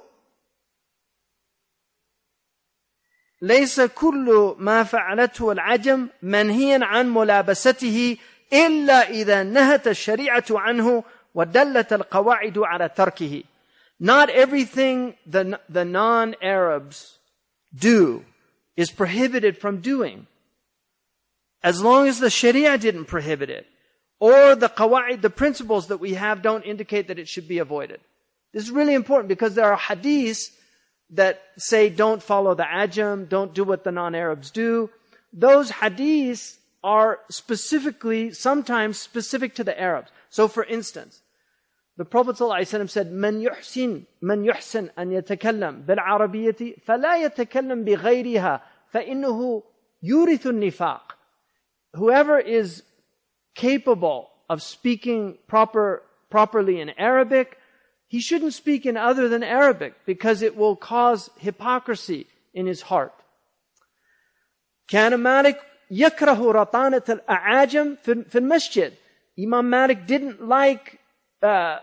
ليس كل ما فعلته العجم منهيا عن ملابسته إلا إذا نهت الشريعة عنه ودلت القواعد على تركه. Not everything the, the non-Arabs do is prohibited from doing. As long as the Sharia didn't prohibit it. Or the qawaid, the principles that we have don't indicate that it should be avoided. This is really important because there are hadiths that say don't follow the ajam, don't do what the non-Arabs do. Those hadiths are specifically, sometimes specific to the Arabs. So for instance, the Prophet ﷺ said, من يحسن من يحسن أن يتكلم بالعربية فلا يتكلم بغيرها فإنه يورث النفاق. Whoever is capable of speaking proper, properly in Arabic, he shouldn't speak in other than Arabic because it will cause hypocrisy in his heart. كان مالك يكره رطانة الأعاجم في المسجد. Imam Malik didn't like uh,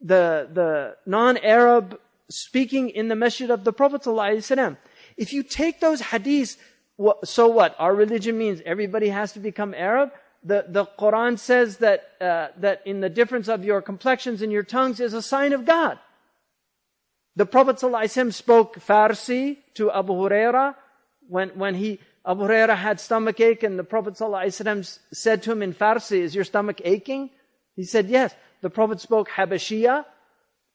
the, the non-Arab speaking in the masjid of the Prophet ﷺ. If you take those hadiths, so what? Our religion means everybody has to become Arab? The, the Quran says that, uh, that in the difference of your complexions and your tongues is a sign of God. The Prophet ﷺ spoke Farsi to Abu Huraira when, when he, Abu Huraira had stomach ache and the Prophet ﷺ said to him in Farsi, is your stomach aching? He said, yes the Prophet spoke Habashia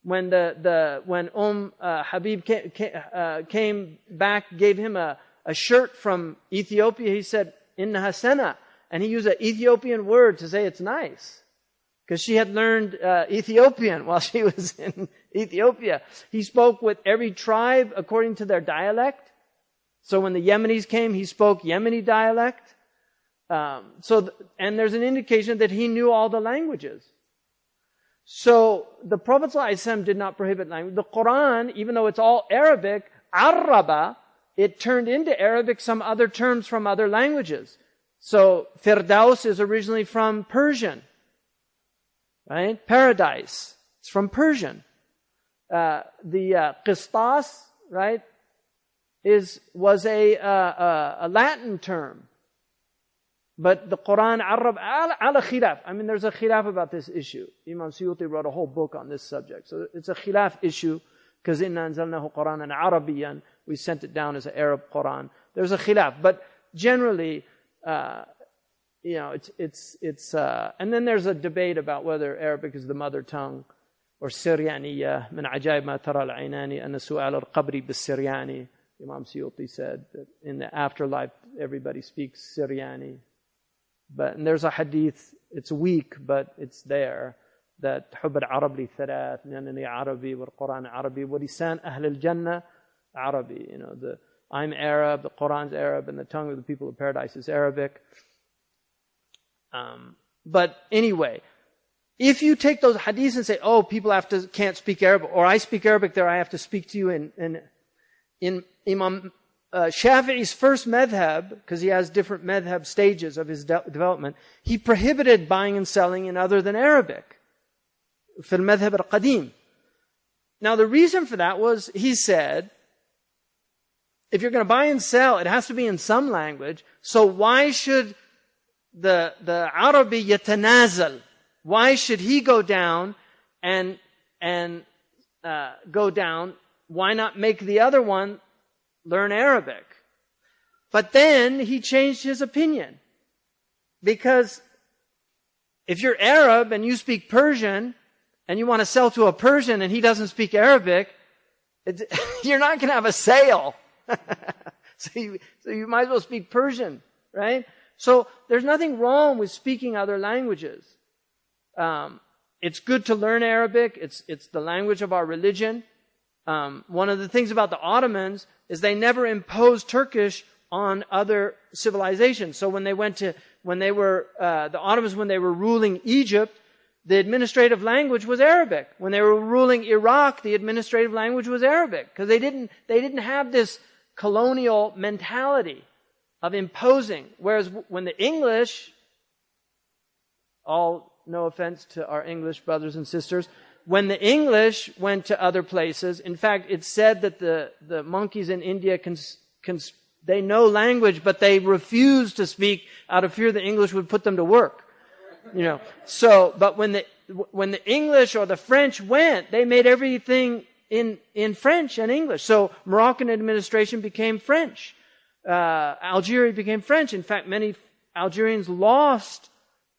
when the, the when Umm uh, Habib came, uh, came, back, gave him a, a shirt from Ethiopia. He said, "Inna hasana," and he used an Ethiopian word to say it's nice because she had learned uh, Ethiopian while she was in Ethiopia. He spoke with every tribe according to their dialect. So when the Yemenis came, he spoke Yemeni dialect. Um, so, th- and there's an indication that he knew all the languages. So the Prophet ﷺ did not prohibit language. The Quran, even though it's all Arabic, Araba, it turned into Arabic some other terms from other languages. So Firdaus is originally from Persian. Right? Paradise. It's from Persian. Uh, the uh, Qistas, right, is, was a, uh, a Latin term. But the Quran Arab ala khilaf. I mean, there's a khilaf about this issue. Imam Suyuti wrote a whole book on this subject. So it's a khilaf issue because inna anzalnahu Quranan Arabiyan. We sent it down as an Arab Quran. There's a khilaf. But generally, uh, you know, it's, it's, it's, uh, and then there's a debate about whether Arabic is the mother tongue or Syrianiya. من عجائب ما ترى العينان أن سؤال القبر بالسرياني. Imam Suyuti said that in the afterlife everybody speaks Syriani. But and there's a hadith, it's weak, but it's there that حب العرب لي ثلاث لأنني عربي والقرآن عربي ولسان أهل الجنة عربي. You know, the I'm Arab, the Quran's Arab, and the tongue of the people of paradise is Arabic. Um, but anyway, if you take those hadiths and say, oh, people have to, can't speak Arabic, or I speak Arabic there, I have to speak to you in, in, in Imam uh, Shafi'i's first madhab, because he has different madhab stages of his de- development, he prohibited buying and selling in other than Arabic. في المذهب القديم. Now the reason for that was, he said, if you're going to buy and sell, it has to be in some language. So why should the, the Arabi yatanazal? Why should he go down and, and, uh, go down? Why not make the other one learn Arabic? But then he changed his opinion. Because if you're Arab and you speak Persian and you want to sell to a Persian and he doesn't speak Arabic, you're not going to have a sale. so, you, so you might as well speak Persian, right? So there's nothing wrong with speaking other languages. Um, it's good to learn Arabic. It's, it's the language of our religion. Um, one of the things about the Ottomans is they never imposed Turkish on other civilizations. So when they went to, when they were, uh, the Ottomans, when they were ruling Egypt, the administrative language was Arabic. When they were ruling Iraq, the administrative language was Arabic. Because they didn't, they didn't have this colonial mentality of imposing. Whereas when the English, all no offense to our English brothers and sisters, when the English went to other places, in fact, it's said that the, the monkeys in India they know language, but they refuse to speak out of fear the English would put them to work. You know, so, but when the, when the English or the French went, they made everything in, in French and English. So Moroccan administration became French. Uh, Algeria became French. In fact, many Algerians lost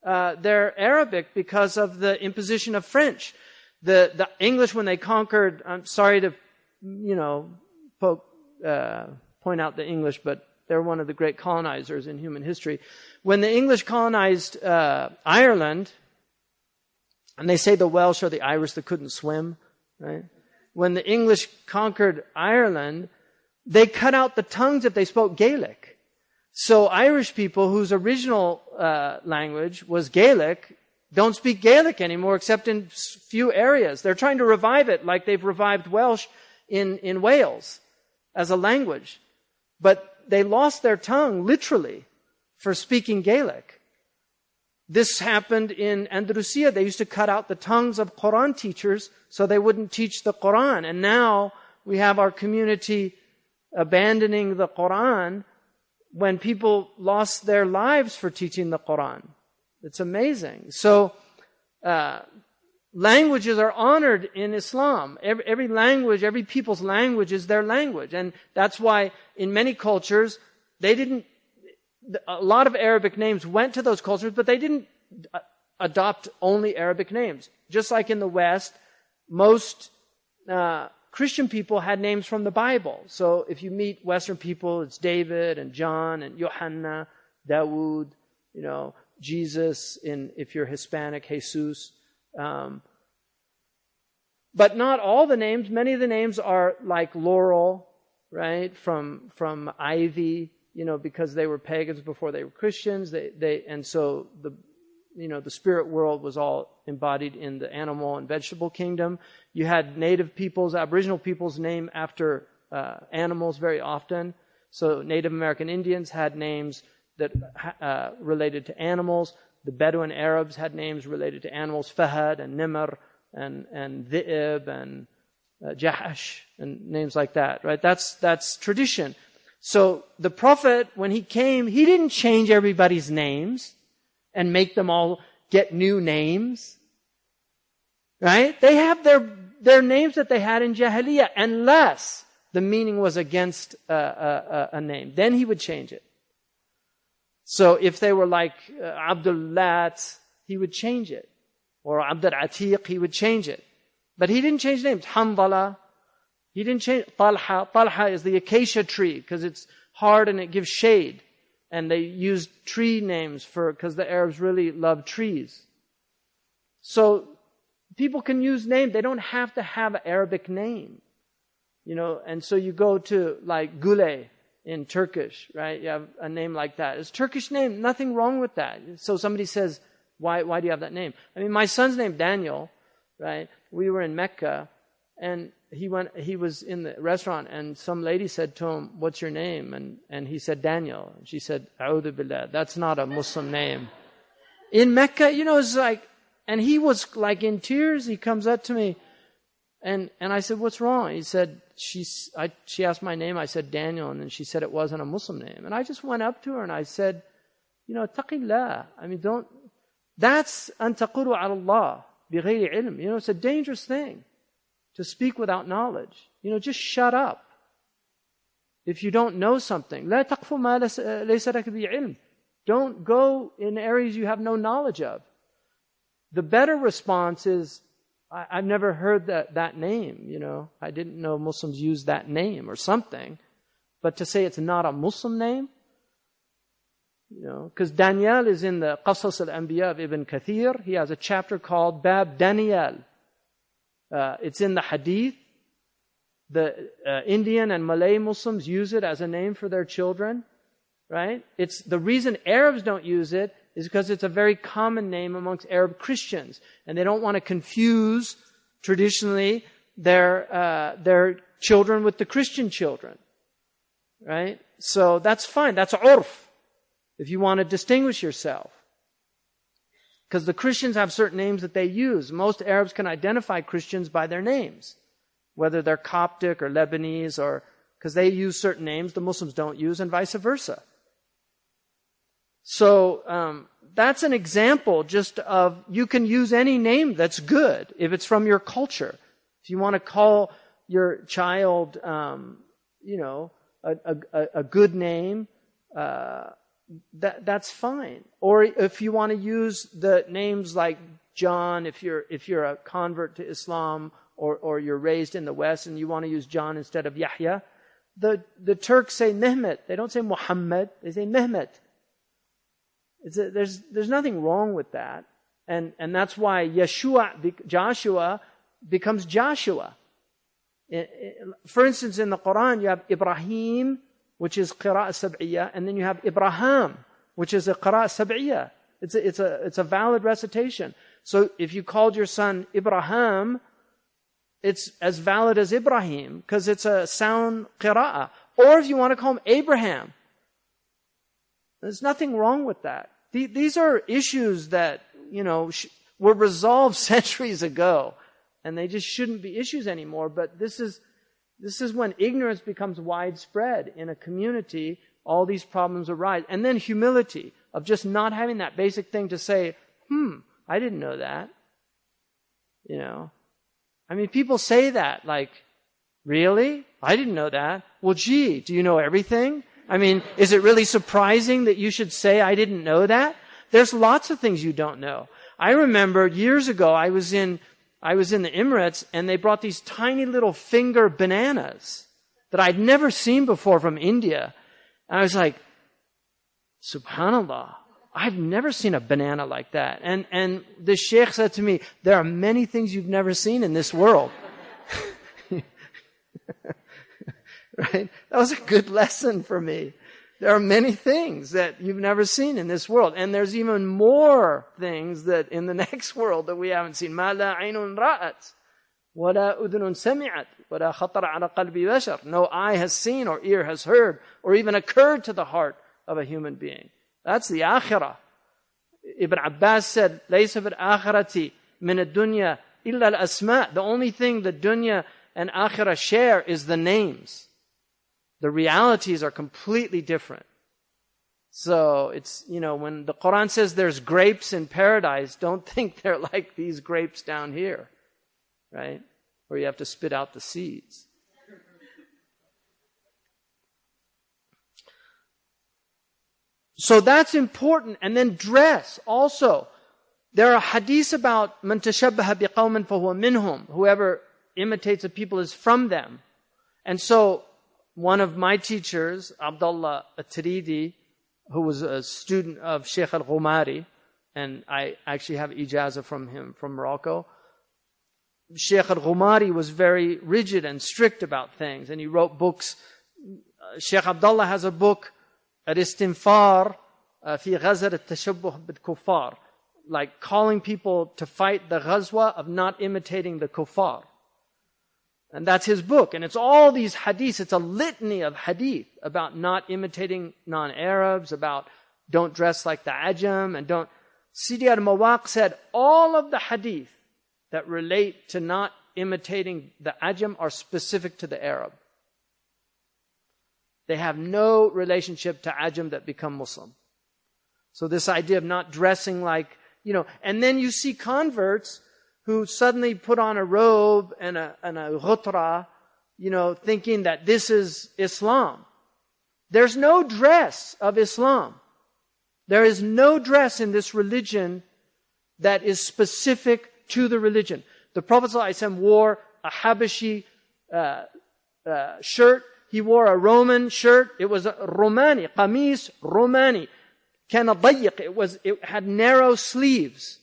uh, their Arabic because of the imposition of French. The, the English, when they conquered, I'm sorry to, you know, poke, uh, point out the English, but they're one of the great colonizers in human history. When the English colonized uh, Ireland, and they say the Welsh or the Irish that couldn't swim, right? When the English conquered Ireland, they cut out the tongues if they spoke Gaelic. So Irish people whose original uh, language was Gaelic don't speak Gaelic anymore except in few areas. They're trying to revive it like they've revived Welsh in, in Wales as a language. But they lost their tongue literally for speaking Gaelic. This happened in Andalusia. They used to cut out the tongues of Quran teachers so they wouldn't teach the Quran. And now we have our community abandoning the Quran when people lost their lives for teaching the Quran. It's amazing. So, uh, languages are honored in Islam. Every, every, language, every people's language is their language. And that's why in many cultures, they didn't, a lot of Arabic names went to those cultures, but they didn't uh, adopt only Arabic names. Just like in the West, most uh, Christian people had names from the Bible. So if you meet Western people, it's David and John and Johanna, Dawood, you know, Jesus. In if you're Hispanic, Jesus. Um, but not all the names. Many of the names are like Laurel, right? From from Ivy, you know, because they were pagans before they were Christians. They they and so the you know, the spirit world was all embodied in the animal and vegetable kingdom. You had native peoples, Aboriginal peoples named after uh, animals very often. So Native American Indians had names that uh, related to animals. The Bedouin Arabs had names related to animals, Fahad and Nimr and, and Dhi'ib and uh, Jahash and names like that, right? That's, that's tradition. So the Prophet, when he came, he didn't change everybody's names and make them all get new names. Right? They have their, their names that they had in Jahiliyyah unless the meaning was against a, a, a name. Then he would change it. So if they were like uh, Abdul Lat, he would change it. Or Abdul Atiq, he would change it. But he didn't change names. Hanbala, He didn't change Talha. Talha is the acacia tree because it's hard and it gives shade. And they used tree names for, because the Arabs really love trees. So people can use names. They don't have to have an Arabic name. You know, and so you go to like Gule in Turkish, right? You have a name like that. It's Turkish name. Nothing wrong with that. So somebody says, why, why do you have that name? I mean, my son's name Daniel, right? We were in Mecca and he went, he was in the restaurant and some lady said to him, what's your name? And, and he said, Daniel. And she said, A'udhu billah. That's not a Muslim name. In Mecca, you know, it's like, and he was like in tears. He comes up to me and, and I said, what's wrong? He said, she's, I, she asked my name. I said, Daniel. And then she said it wasn't a Muslim name. And I just went up to her and I said, you know, taqillah. I mean, don't, that's antaquru Allah bighayri ilm. You know, it's a dangerous thing to speak without knowledge. You know, just shut up. If you don't know something, لا تقف ما ليس لك بعلم. Don't go in areas you have no knowledge of. The better response is, I, have never heard that, that name, you know. I didn't know Muslims use that name or something. But to say it's not a Muslim name, you know, because Daniel is in the Qasas al-Anbiya of Ibn Kathir. He has a chapter called Bab Daniel. uh, it's in the Hadith. The uh, Indian and Malay Muslims use it as a name for their children, right? It's the reason Arabs don't use it is because it's a very common name amongst Arab Christians, and they don't want to confuse traditionally their uh, their children with the Christian children, right? So that's fine. That's urf if you want to distinguish yourself. Because the Christians have certain names that they use. Most Arabs can identify Christians by their names, whether they're Coptic or Lebanese or because they use certain names the Muslims don't use, and vice versa. So um, that's an example just of you can use any name that's good if it's from your culture. If you want to call your child, um, you know, a, a, a good name, uh, that, that's fine. Or if you want to use the names like John, if you're, if you're a convert to Islam or, or you're raised in the West and you want to use John instead of Yahya, the, the Turks say Mehmet. They don't say Muhammad. They say Mehmet. A, there's, there's nothing wrong with that. And, and that's why Yeshua, Joshua becomes Joshua. For instance, in the Quran, you have Ibrahim, which is qira'ah sab'iyah, and then you have Ibrahim, which is a qira'ah sab'iyah. It's a, it's, a, it's a valid recitation. So if you called your son Ibrahim, it's as valid as Ibrahim, because it's a sound qira'ah. Or if you want to call him Abraham, there's nothing wrong with that. These are issues that, you know, were resolved centuries ago, and they just shouldn't be issues anymore, but this is, this is when ignorance becomes widespread in a community, all these problems arise. And then humility of just not having that basic thing to say, hmm, I didn't know that. You know? I mean, people say that, like, really? I didn't know that. Well, gee, do you know everything? I mean, is it really surprising that you should say, I didn't know that? There's lots of things you don't know. I remember years ago, I was in I was in the Emirates and they brought these tiny little finger bananas that I'd never seen before from India. And I was like, Subhanallah, I've never seen a banana like that. And, and the sheikh said to me, there are many things you've never seen in this world. right? That was a good lesson for me. There are many things that you've never seen in this world. And there's even more things that in the next world that we haven't seen. ما لا عين رأت ولا أذن سمعت ولا خطر على قلب بشر. No eye has seen or ear has heard or even occurred to the heart of a human being. That's the akhirah. Ibn Abbas said, ليس في الآخرة من الدنيا إلا الأسماء. The only thing the dunya and akhirah share is the names. The realities are completely different. So it's, you know, when the Quran says there's grapes in paradise, don't think they're like these grapes down here, right? Where you have to spit out the seeds. So that's important. And then dress also. There are hadiths about man tashabbaha biqawmin fahuwa minhum. Whoever imitates a people is from them. And so one of my teachers, Abdullah at-Talidi, who was a student of Sheikh al-Ghumari, and I actually have ijaza from him from Morocco. Sheikh al-Ghumari was very rigid and strict about things, and he wrote books. Sheikh Abdullah has a book, Al-Istinfar uh, fi Ghazar al-Tashabbuh bil-Kuffar, like calling people to fight the ghazwa of not imitating the kuffar. And that's his book. And it's all these hadiths. It's a litany of hadith about not imitating non-Arabs, about don't dress like the Ajam, and don't. Sidi al-Mawaq said all of the hadith that relate to not imitating the Ajam are specific to the Arab. They have no relationship to Ajam that become Muslim. So this idea of not dressing like, you know, and then you see converts who suddenly put on a robe and a, and a ghutra, you know, thinking that this is Islam. There's no dress of Islam. There is no dress in this religion that is specific to the religion. The Prophet ﷺ wore a Habashi uh, uh, shirt. He wore a Roman shirt. It was a Romani, qamis Romani. It was, it had narrow sleeves.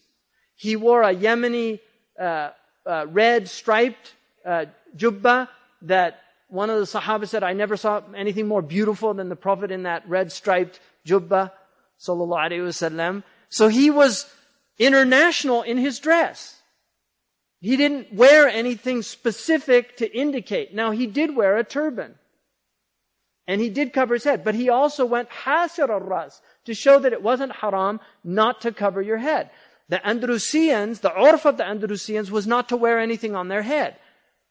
He wore a Yemeni uh, uh, red striped uh, jubba that one of the Sahaba said, I never saw anything more beautiful than the Prophet in that red striped jubba, sallallahu alayhi wasallam. So he was international in his dress. He didn't wear anything specific to indicate. Now he did wear a turban. And he did cover his head, but he also went hasir al-ras to show that it wasn't haram not to cover your head. The Andalusians, the urf of the Andalusians was not to wear anything on their head.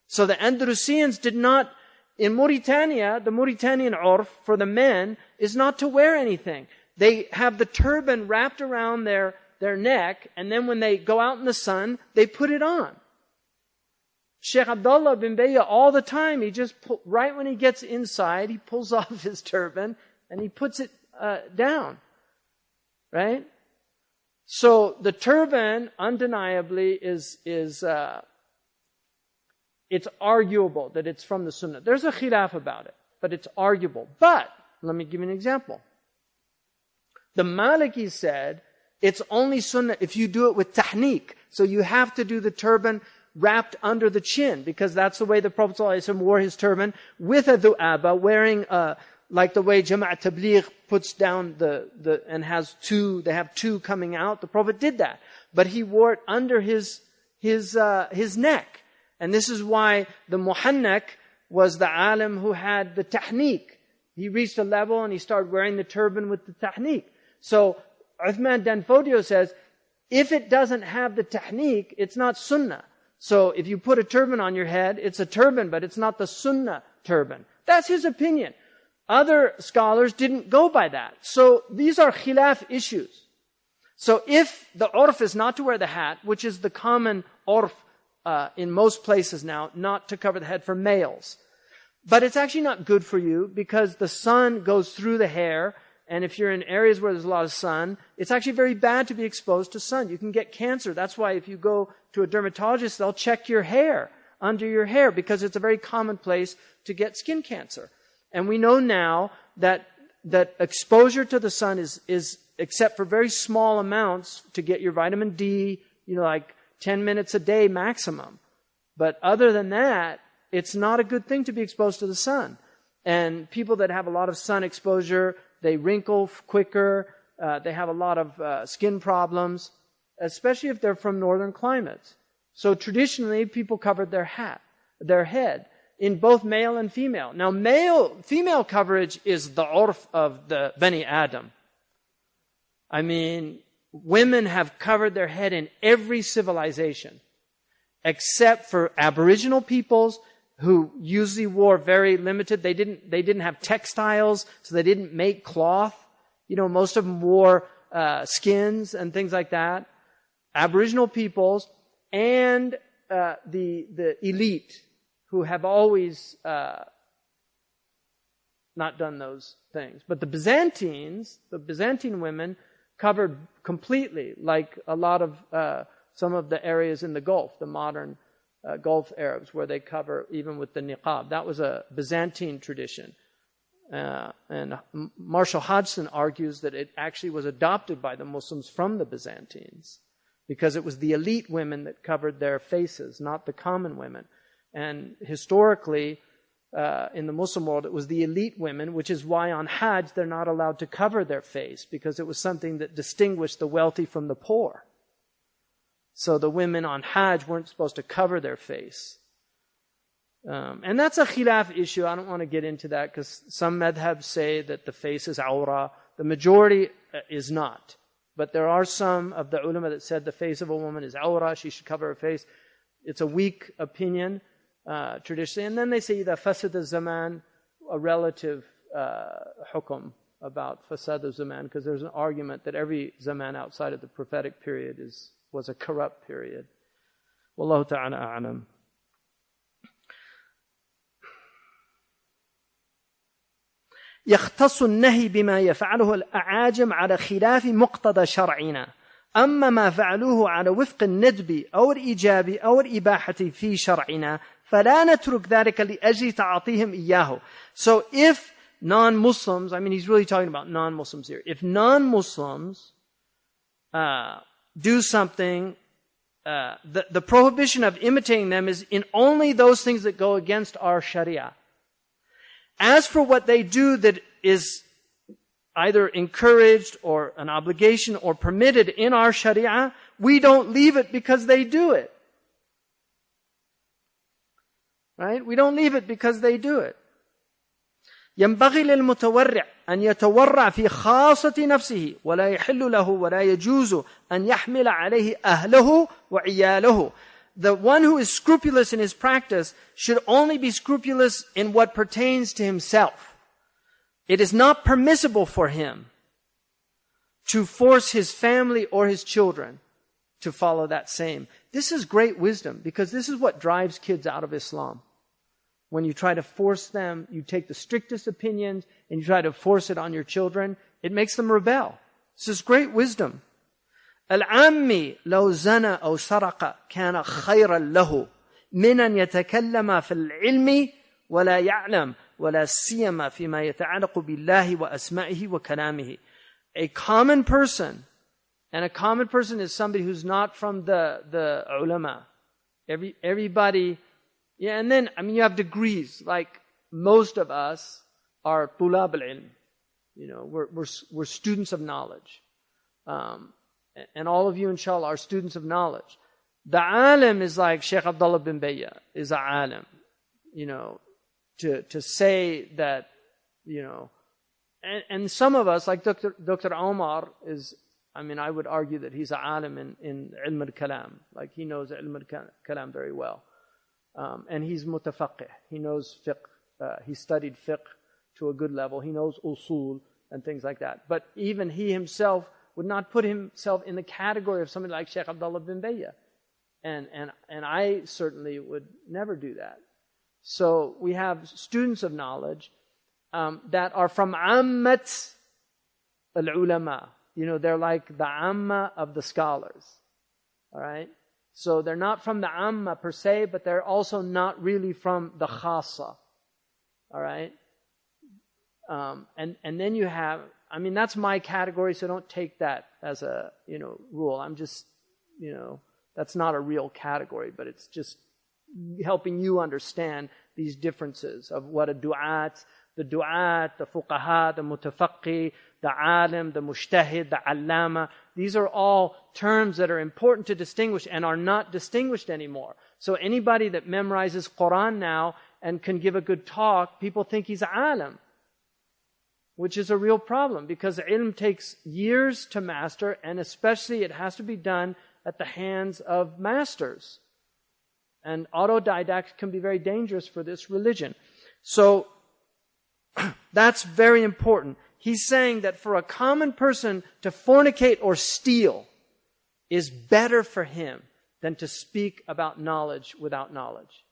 So the Andalusians did not, in Mauritania, the Mauritanian urf for the men is not to wear anything. They have the turban wrapped around their, their neck, and then when they go out in the sun, they put it on. Sheikh Abdullah bin Bayya, all the time, he just, pull, right when he gets inside, he pulls off his turban and he puts it uh, down. Right? So the turban, undeniably, is, is uh, it's arguable that it's from the Sunnah. There's a khilaf about it, but it's arguable. But, let me give you an example. The Maliki said, it's only Sunnah if you do it with tahniq. So you have to do the turban wrapped under the chin, because that's the way the Prophet ﷺ wore his turban, with a du'aba, wearing a, like the way Jama'at Tabligh puts down the, the, and has two, they have two coming out. The Prophet did that. But he wore it under his, his, uh, his neck. And this is why the Muhannak was the alim who had the tahniq. He reached a level and he started wearing the turban with the tahniq. So, Uthman Danfodio says, if it doesn't have the tahniq, it's not sunnah. So if you put a turban on your head, it's a turban, but it's not the sunnah turban. That's his opinion. Other scholars didn't go by that. So these are khilaf issues. So if the orf is not to wear the hat, which is the common orf uh, in most places now, not to cover the head for males, but it's actually not good for you because the sun goes through the hair, and if you're in areas where there's a lot of sun, it's actually very bad to be exposed to sun. You can get cancer. That's why if you go to a dermatologist, they'll check your hair under your hair because it's a very common place to get skin cancer. And we know now that, that exposure to the sun is, is, except for very small amounts to get your vitamin D, you know, like 10 minutes a day maximum. But other than that, it's not a good thing to be exposed to the sun. And people that have a lot of sun exposure, they wrinkle quicker, uh, they have a lot of uh, skin problems, especially if they're from northern climates. So traditionally, people covered their hat, their head in both male and female. Now, male, female coverage is the urf of the Bani Adam. I mean, women have covered their head in every civilization, except for Aboriginal peoples who usually wore very limited. They didn't, they didn't have textiles, so they didn't make cloth. You know, most of them wore uh, skins and things like that. Aboriginal peoples and uh, the the elite who have always uh, not done those things. But the Byzantines, the Byzantine women, covered completely, like a lot of uh, some of the areas in the Gulf, the modern uh, Gulf Arabs, where they cover even with the niqab. That was a Byzantine tradition. Uh, and Marshall Hodgson argues that it actually was adopted by the Muslims from the Byzantines because it was the elite women that covered their faces, not the common women. And historically, uh, in the Muslim world, it was the elite women, which is why on Hajj they're not allowed to cover their face because it was something that distinguished the wealthy from the poor. So the women on Hajj weren't supposed to cover their face. Um, and that's a khilaf issue. I don't want to get into that because some madhabs say that the face is awra. The majority uh, is not. But there are some of the ulama that said the face of a woman is awra, she should cover her face. It's a weak opinion, uh, traditionally. And then they say the fasad zaman, a relative uh, hukum about fasad zaman, because there's an argument that every zaman outside of the prophetic period is was a corrupt period. Wallahu ta'ala a'lam. يختص النهي بما يفعله الأعاجم على خلاف مقتضى شرعنا أما ما فعلوه على وفق الندب أو الإيجاب أو الإباحة في شرعنا فلا نترك ذلك لأجل تعاطيهم إياه So if non-Muslims, I mean he's really talking about non-Muslims here, if non-Muslims uh, do something, uh, the, the prohibition of imitating them is in only those things that go against our Sharia. As for what they do that is either encouraged or an obligation or permitted in our Sharia, we don't leave it because they do it. Right? We don't leave it because they do it. ينبغي للمتورع أن يتورع في خاصة نفسه ولا يحل له ولا يجوز أن يحمل عليه أهله وعياله the one who is scrupulous in his practice should only be scrupulous in what pertains to himself. It is not permissible for him to force his family or his children to follow that same. This is great wisdom because this is what drives kids out of Islam. When you try to force them, you take the strictest opinions and you try to force it on your children, it makes them rebel. This is great wisdom. العامي لو زنى أو سرق كان خيرا له من أن يتكلم في العلم ولا يعلم ولا سيما فيما يتعلق بالله وأسمائه وكلامه A common person, and a common person is somebody who's not from the, the ulama. Every, everybody, yeah, and then, I mean, you have degrees. Like, most of us are tulab al-ilm. You know, we're, we're, we're students of knowledge. Um, and all of you, inshallah, are students of knowledge. The alim is like Sheikh Abdullah bin Bayya is a alim. You know, to, to say that, you know, and, and some of us, like Dr. Dr. Omar is, I mean, I would argue that he's a alim in, in ilm al-kalam. Like he knows ilm al-kalam very well. Um, and he's mutafaqih. He knows fiqh. Uh, he studied fiqh to a good level. He knows usul and things like that. But even he himself would not put himself in the category of somebody like Sheikh Abdullah bin Bayya. And, and, and I certainly would never do that. So we have students of knowledge um, that are from Ammat al-ulama. You know, they're like the Amma of the scholars. All right? So they're not from the Amma per se, but they're also not really from the Khasa. All right? Um, and, and then you have I mean, that's my category, so don't take that as a, you know, rule. I'm just, you know, that's not a real category, but it's just helping you understand these differences of what a du'at, the du'at, the fuqaha, the mutafaqi, the alim, the mujtahid, the allama. These are all terms that are important to distinguish and are not distinguished anymore. So anybody that memorizes Quran now and can give a good talk, people think he's alim which is a real problem because ilm takes years to master, and especially it has to be done at the hands of masters. And autodidacts can be very dangerous for this religion. So, that's very important. He's saying that for a common person to fornicate or steal is better for him than to speak about knowledge without knowledge.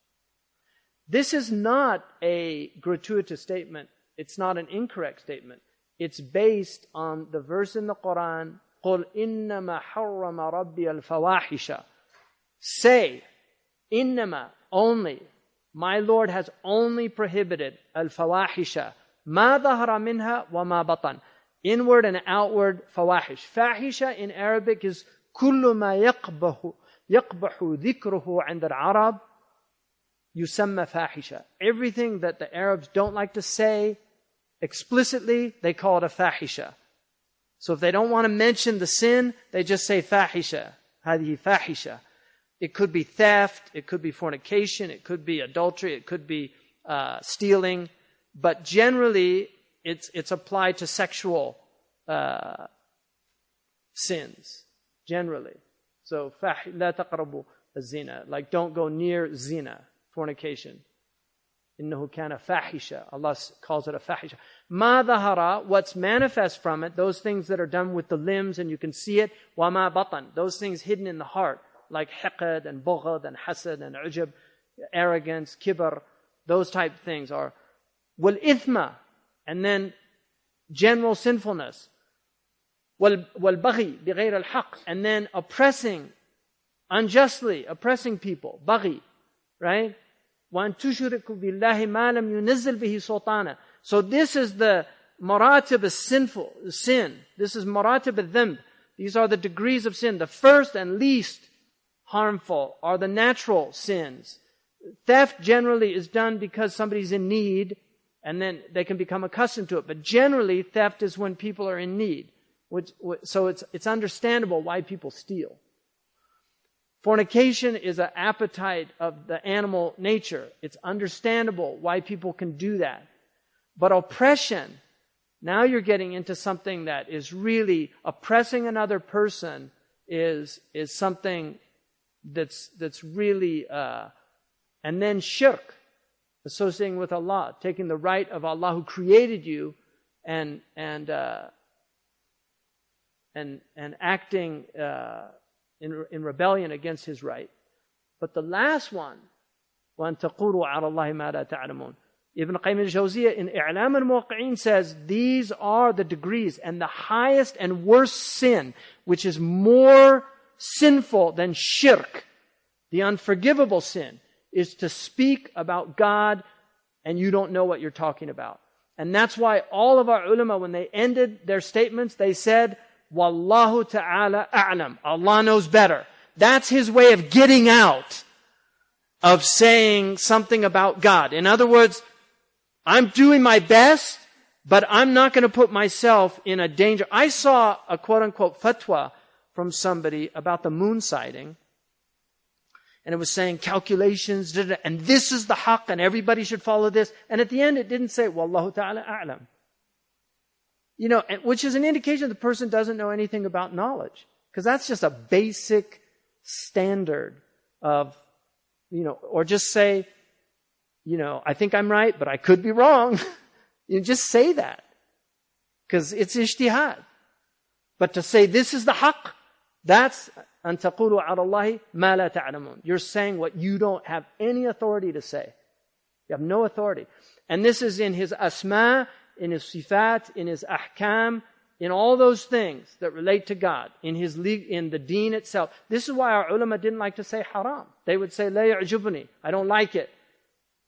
This is not a gratuitous statement it's not an incorrect statement. It's based on the verse in the Quran, قُلْ إِنَّمَا حَرَّمَ رَبِّيَ الْفَوَاحِشَ Say, إنما only my Lord has only prohibited al-fawahisha ما ظهر منها وما بطن inward and outward fawahish fahisha in Arabic is كل ما يقبح يقبح ذكره عند العرب يسمى فاحشة everything that the Arabs don't like to say explicitly they call it a fahisha so if they don't want to mention the sin they just say fahisha هذه فاحشة it could be theft, it could be fornication, it could be adultery, it could be uh, stealing, but generally it's, it's applied to sexual uh, sins, generally. So, لا تقربوا الزنا, like don't go near zina, fornication. إنه كان فاحشة. Allah calls it a fahisha. ما ظهر, what's manifest from it, those things that are done with the limbs and you can see it. وما بطن, those things hidden in the heart like hiqad and bughd and hasad and ujab, arrogance, kibr, those type of things are wal ithma, and then general sinfulness, wal baghi bighayr al haq, and then oppressing unjustly, oppressing people, baghi, right? وأن تشركوا بالله ما لم ينزل به سلطانا. So this is the maratib of sinful sin. This is maratib al These are the degrees of sin. The first and least harmful are the natural sins. Theft generally is done because somebody's in need and then they can become accustomed to it. But generally, theft is when people are in need. Which, so it's, it's understandable why people steal. Fornication is an appetite of the animal nature. It's understandable why people can do that. But oppression, now you're getting into something that is really oppressing another person is, is something that's, that's really, uh, and then shirk, associating with Allah, taking the right of Allah who created you and, and, uh, and, and acting uh, in, in rebellion against His right. But the last one, وَأَن تَقُولُوا عَلَى اللَّهِ مَا لَا تَعْلَمُونَ Ibn Qayyim al-Jawziyah in I'lam al-Muwaqqi'in says these are the degrees and the highest and worst sin, which is more sinful than shirk, the unforgivable sin, is to speak about God and you don't know what you're talking about. And that's why all of our ulama, when they ended their statements, they said, Wallahu ta'ala a'lam. Allah knows better. That's his way of getting out of saying something about God. In other words, I'm doing my best, but I'm not going to put myself in a danger. I saw a quote unquote fatwa from somebody about the moon sighting. And it was saying calculations, and this is the haqq, and everybody should follow this. And at the end, it didn't say, Wallahu ta'ala a'lam. You know, which is an indication the person doesn't know anything about knowledge. Because that's just a basic standard of, you know, or just say, you know, I think I'm right, but I could be wrong. you just say that. Because it's ijtihad. But to say this is the haqq, that's أن تقولوا على الله ما لا تعلمون. You're saying what you don't have any authority to say. You have no authority. And this is in his asma, in his sifat, in his ahkam, in all those things that relate to God, in his in the deen itself. This is why our ulama didn't like to say haram. They would say, لا يعجبني. I don't like it.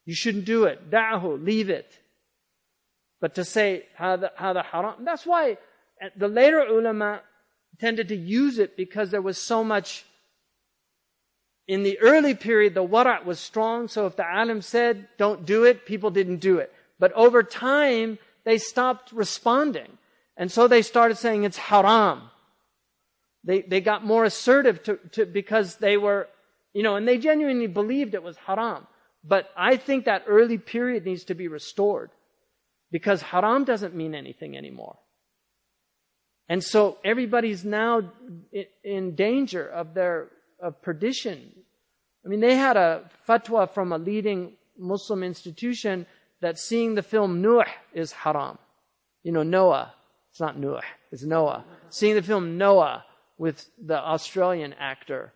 You shouldn't do it. دعه. Leave it. But to say, هذا, هذا haram. That's why the later ulama tended to use it because there was so much. In the early period, the wara' was strong, so if the alim said, don't do it, people didn't do it. But over time, they stopped responding. And so they started saying it's haram. They, they got more assertive to, to, because they were, you know, and they genuinely believed it was haram. But I think that early period needs to be restored because haram doesn't mean anything anymore. And so everybody's now in danger of their of perdition. I mean, they had a fatwa from a leading Muslim institution that seeing the film Nuh is haram. You know, Noah. It's not Nuh, it's Noah. Seeing the film Noah with the Australian actor,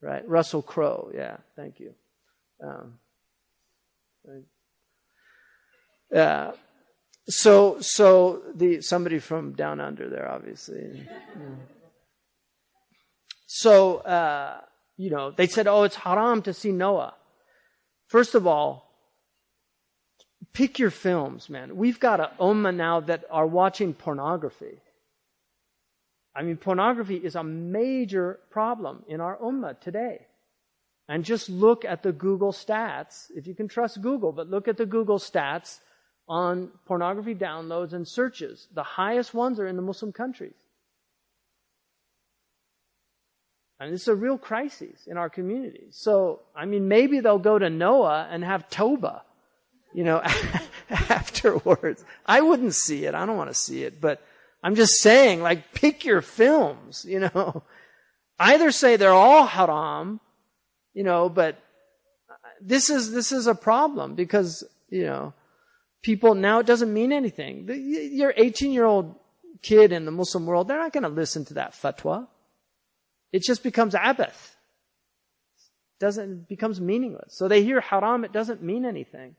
right? Russell Crowe. Yeah, thank you. Um, uh, so, so the somebody from down under there, obviously. So, uh, you know, they said, oh, it's haram to see Noah. First of all, pick your films, man. We've got a ummah now that are watching pornography. I mean, pornography is a major problem in our ummah today. And just look at the Google stats, if you can trust Google, but look at the Google stats on pornography downloads and searches. The highest ones are in the Muslim countries. And this is a real crisis in our community. So, I mean, maybe they'll go to Noah and have Toba, you know, afterwards. I wouldn't see it. I don't want to see it, but I'm just saying, like, pick your films, you know. Either say they're all haram, you know, but this is, this is a problem because, you know, people now it doesn't mean anything. Your 18 year old kid in the Muslim world, they're not going to listen to that fatwa. It just becomes abath. Doesn't, becomes meaningless. So they hear haram, it doesn't mean anything.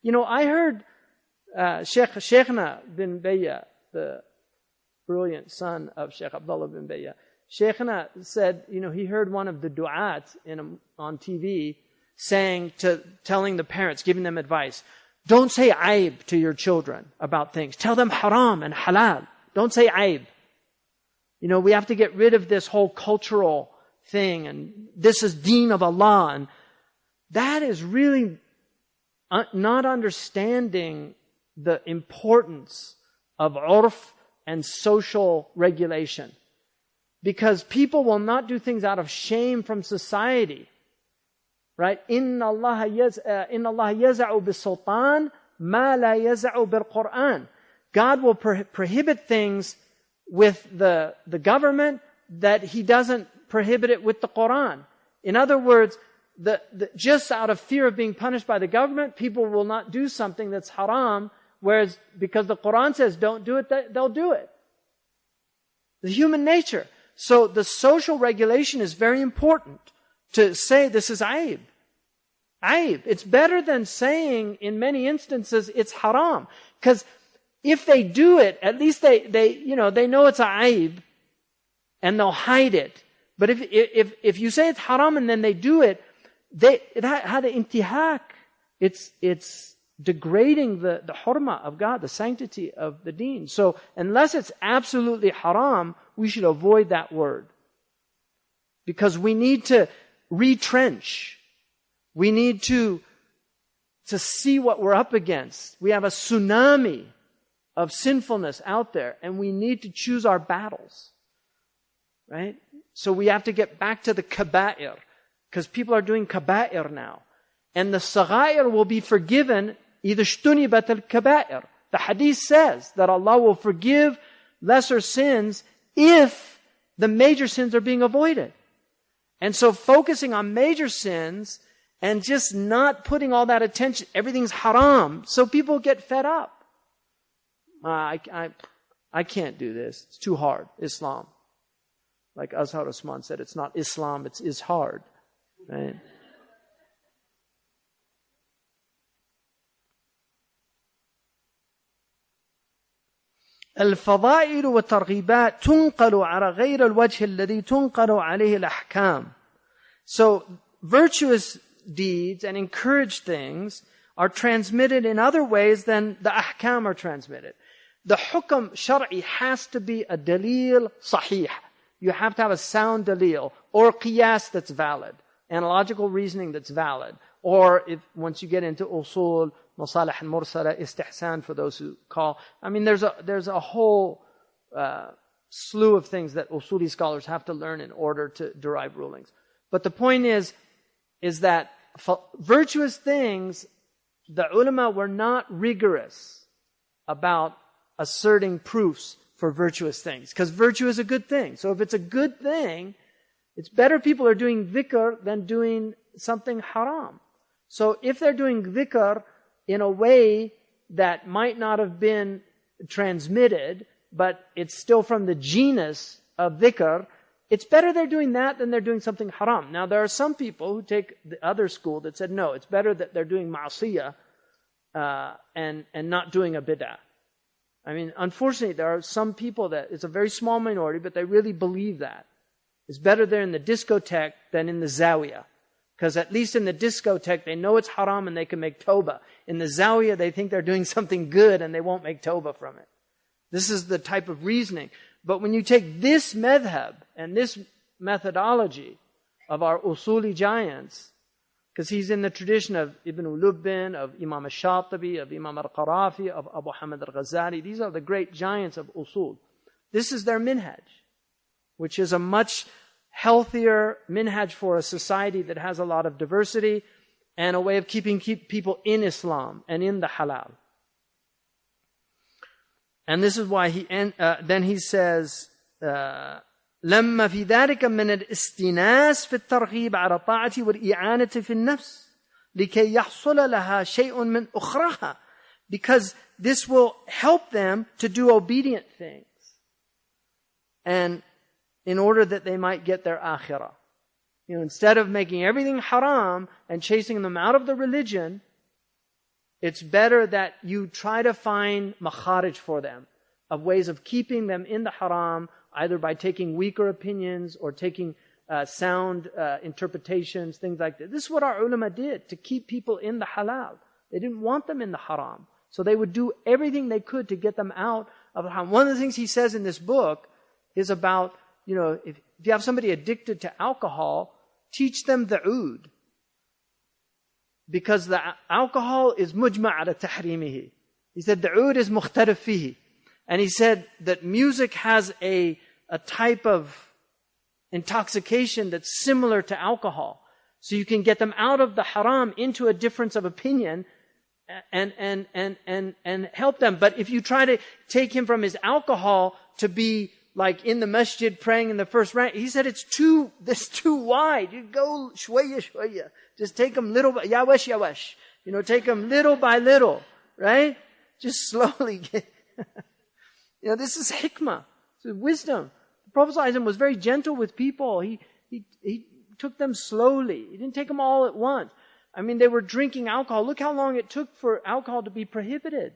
You know, I heard, uh, Sheikh, Sheikhna bin Bayya, the brilliant son of Sheikh Abdullah bin Bayya. Sheikhna said, you know, he heard one of the du'at in a, on TV saying to, telling the parents, giving them advice, don't say aib to your children about things. Tell them haram and halal. Don't say aib. You know, we have to get rid of this whole cultural thing and this is deen of Allah and that is really uh, not understanding the importance of urf and social regulation. Because people will not do things out of shame from society right? Inna Allah uh, yaza'u bis sultan ma la yaza'u bil Quran. God will pro- prohibit things with the, the government that he doesn't prohibit it with the Quran. In other words, the, the, just out of fear of being punished by the government, people will not do something that's haram, whereas because the Quran says don't do it, they'll do it. The human nature. So the social regulation is very important to say this is aib. Aib. It's better than saying in many instances it's haram. Because if they do it, at least they, they, you know, they know it's aib and they'll hide it. But if, if, if you say it's haram and then they do it, they, that, had intihak. It's, it's, degrading the, the hurma of God, the sanctity of the deen. So unless it's absolutely haram, we should avoid that word. Because we need to retrench. We need to, to see what we're up against. We have a tsunami of sinfulness out there, and we need to choose our battles. Right? So we have to get back to the kaba'ir, because people are doing kaba'ir now. And the sagair will be forgiven, either shtunibat al kaba'ir. The hadith says that Allah will forgive lesser sins if the major sins are being avoided. And so focusing on major sins and just not putting all that attention, everything's haram, so people get fed up. Uh, I, I, I can't do this. It's too hard. Islam. Like Azhar Usman said, it's not Islam, it's is hard. Right? الفضائل والترغيبات تنقل على غير الوجه الذي تنقل عليه الأحكام. So virtuous deeds and encouraged things are transmitted in other ways than the ahkam are transmitted. The hukm shar'i has to be a dalil sahih. You have to have a sound dalil or qiyas that's valid, analogical reasoning that's valid. Or if once you get into usul, masalih and mursala, for those who call. I mean, there's a, there's a whole uh, slew of things that usuli scholars have to learn in order to derive rulings. But the point is, is that virtuous things, the ulama were not rigorous about asserting proofs for virtuous things. Because virtue is a good thing. So if it's a good thing, it's better people are doing dhikr than doing something haram. So if they're doing dhikr in a way that might not have been transmitted, but it's still from the genus of dhikr, it's better they're doing that than they're doing something haram. Now, there are some people who take the other school that said, no, it's better that they're doing ma'asiyah uh, and, and not doing a bid'ah. I mean, unfortunately, there are some people that, it's a very small minority, but they really believe that. It's better they're in the discotheque than in the zawiya. Because at least in the discotheque, they know it's haram and they can make toba. In the zawiya, they think they're doing something good and they won't make toba from it. This is the type of reasoning. But when you take this madhab and this methodology of our usuli giants, because he's in the tradition of Ibn Lubbin, of Imam al-Shatibi, of Imam al-Qarafi, of Abu Hamid al-Ghazali. These are the great giants of usul. This is their minhaj, which is a much healthier minhaj for a society that has a lot of diversity and a way of keeping keep people in Islam and in the halal. And this is why he, uh, then he says, uh, لما في ذلك من الاستناس في الترغيب على الطاعة والإعانة في النفس لكي يحصل لها شيء من أخرها because this will help them to do obedient things and in order that they might get their akhirah. You know, instead of making everything haram and chasing them out of the religion, it's better that you try to find makharij for them of ways of keeping them in the haram, either by taking weaker opinions or taking uh, sound uh, interpretations, things like that. This is what our ulama did to keep people in the halal. They didn't want them in the haram. So they would do everything they could to get them out of the haram. One of the things he says in this book is about, you know, if, if you have somebody addicted to alcohol, teach them the oud. Because the alcohol is mujma' tahrimihi. He said the oud is mukhtarif. And he said that music has a, a type of intoxication that's similar to alcohol. So you can get them out of the haram into a difference of opinion and, and, and, and, and help them. But if you try to take him from his alcohol to be like in the masjid praying in the first rank, he said it's too, this too wide. You go shwaya shwaya. Just take them little by, yawash yawash. You know, take them little by little, right? Just slowly get, you know, this is hikmah. This is wisdom. The Prophet was very gentle with people. He, he, he took them slowly. He didn't take them all at once. I mean, they were drinking alcohol. Look how long it took for alcohol to be prohibited.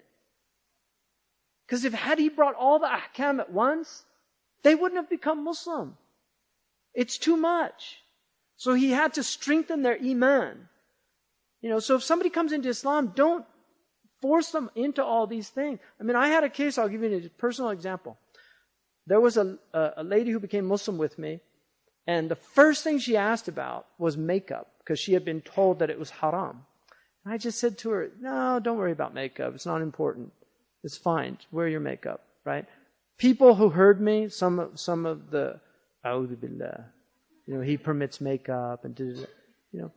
Because if had he brought all the ahkam at once, they wouldn't have become Muslim. It's too much. So he had to strengthen their iman. You know, so if somebody comes into Islam, don't force them into all these things. I mean, I had a case, I'll give you a personal example. There was a, a lady who became Muslim with me, and the first thing she asked about was makeup, because she had been told that it was haram. And I just said to her, no, don't worry about makeup. It's not important. It's fine. Wear your makeup, right? People who heard me, some of, some of the, billah, you know, he permits makeup and you know,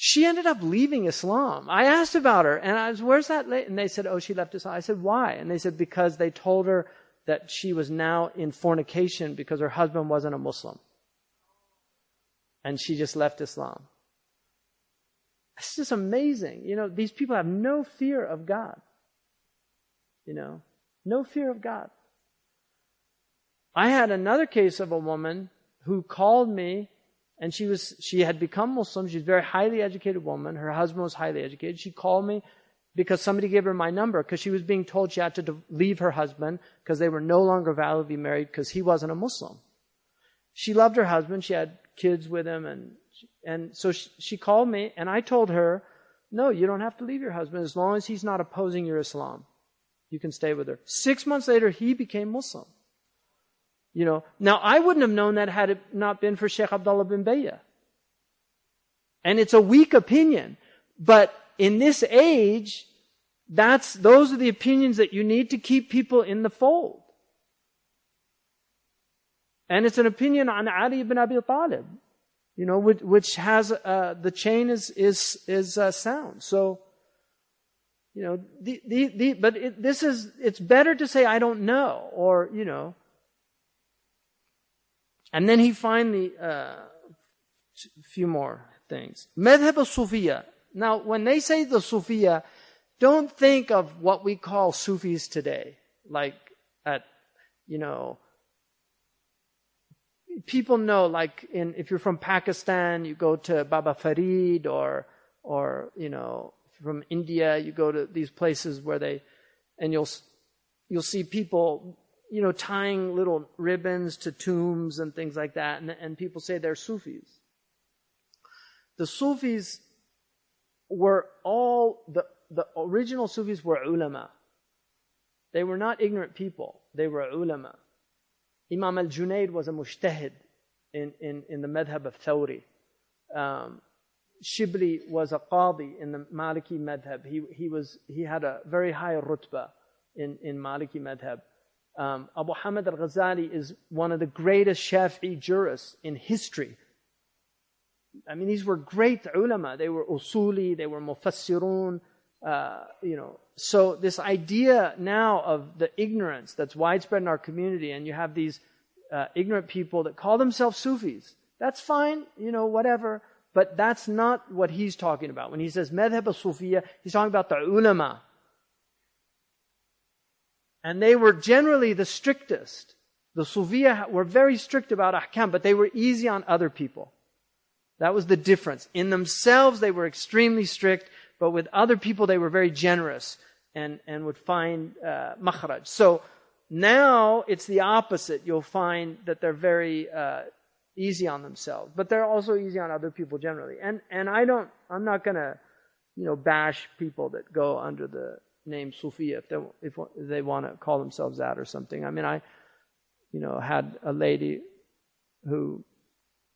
she ended up leaving Islam. I asked about her, and I was, where's that lady? And they said, oh, she left Islam. I said, why? And they said, because they told her that she was now in fornication because her husband wasn't a Muslim. And she just left Islam. It's just amazing. You know, these people have no fear of God. You know, no fear of God. I had another case of a woman who called me and she was, she had become Muslim. She's a very highly educated woman. Her husband was highly educated. She called me because somebody gave her my number because she was being told she had to leave her husband because they were no longer validly married because he wasn't a Muslim. She loved her husband. She had kids with him and, and so she, she called me and I told her, no, you don't have to leave your husband as long as he's not opposing your Islam. You can stay with her. Six months later, he became Muslim. You know, now I wouldn't have known that had it not been for Sheikh Abdullah bin Bayya. And it's a weak opinion, but in this age, that's, those are the opinions that you need to keep people in the fold. And it's an opinion on Ali ibn Abi Talib, you know, which, which has, uh, the chain is, is, is uh, sound. So, you know, the, the, the, but it, this is, it's better to say, I don't know, or, you know, and then he finally, uh, a few more things. Madhab al-Sufiya. Now, when they say the Sufiya, don't think of what we call Sufis today. Like at, you know, people know like in, if you're from Pakistan, you go to Baba Farid or, or, you know, from India, you go to these places where they, and you'll, you'll see people you know, tying little ribbons to tombs and things like that, and, and people say they're Sufis. The Sufis were all, the, the original Sufis were ulama. They were not ignorant people. They were ulama. Imam al-Junaid was a mujtahid in, in, in the madhab of Thawri. Um, Shibli was a qadi in the Maliki madhab. He, he, was, he had a very high rutbah in, in Maliki madhab. Um, Abu Hamid al-Ghazali is one of the greatest Shafi'i jurists in history. I mean, these were great ulama. They were usuli, they were mufassirun, uh, you know. So this idea now of the ignorance that's widespread in our community, and you have these uh, ignorant people that call themselves Sufis. That's fine, you know, whatever. But that's not what he's talking about. When he says madhab al-Sufiya, he's talking about the ulama. And they were generally the strictest. The Sufiya were very strict about ahkam, but they were easy on other people. That was the difference. In themselves, they were extremely strict, but with other people, they were very generous and, and would find uh, makhraj. So now it's the opposite. You'll find that they're very uh, easy on themselves, but they're also easy on other people generally. And and I don't, I'm not gonna, you know, bash people that go under the name Sufiya if they if they want to call themselves that or something. I mean, I, you know, had a lady who,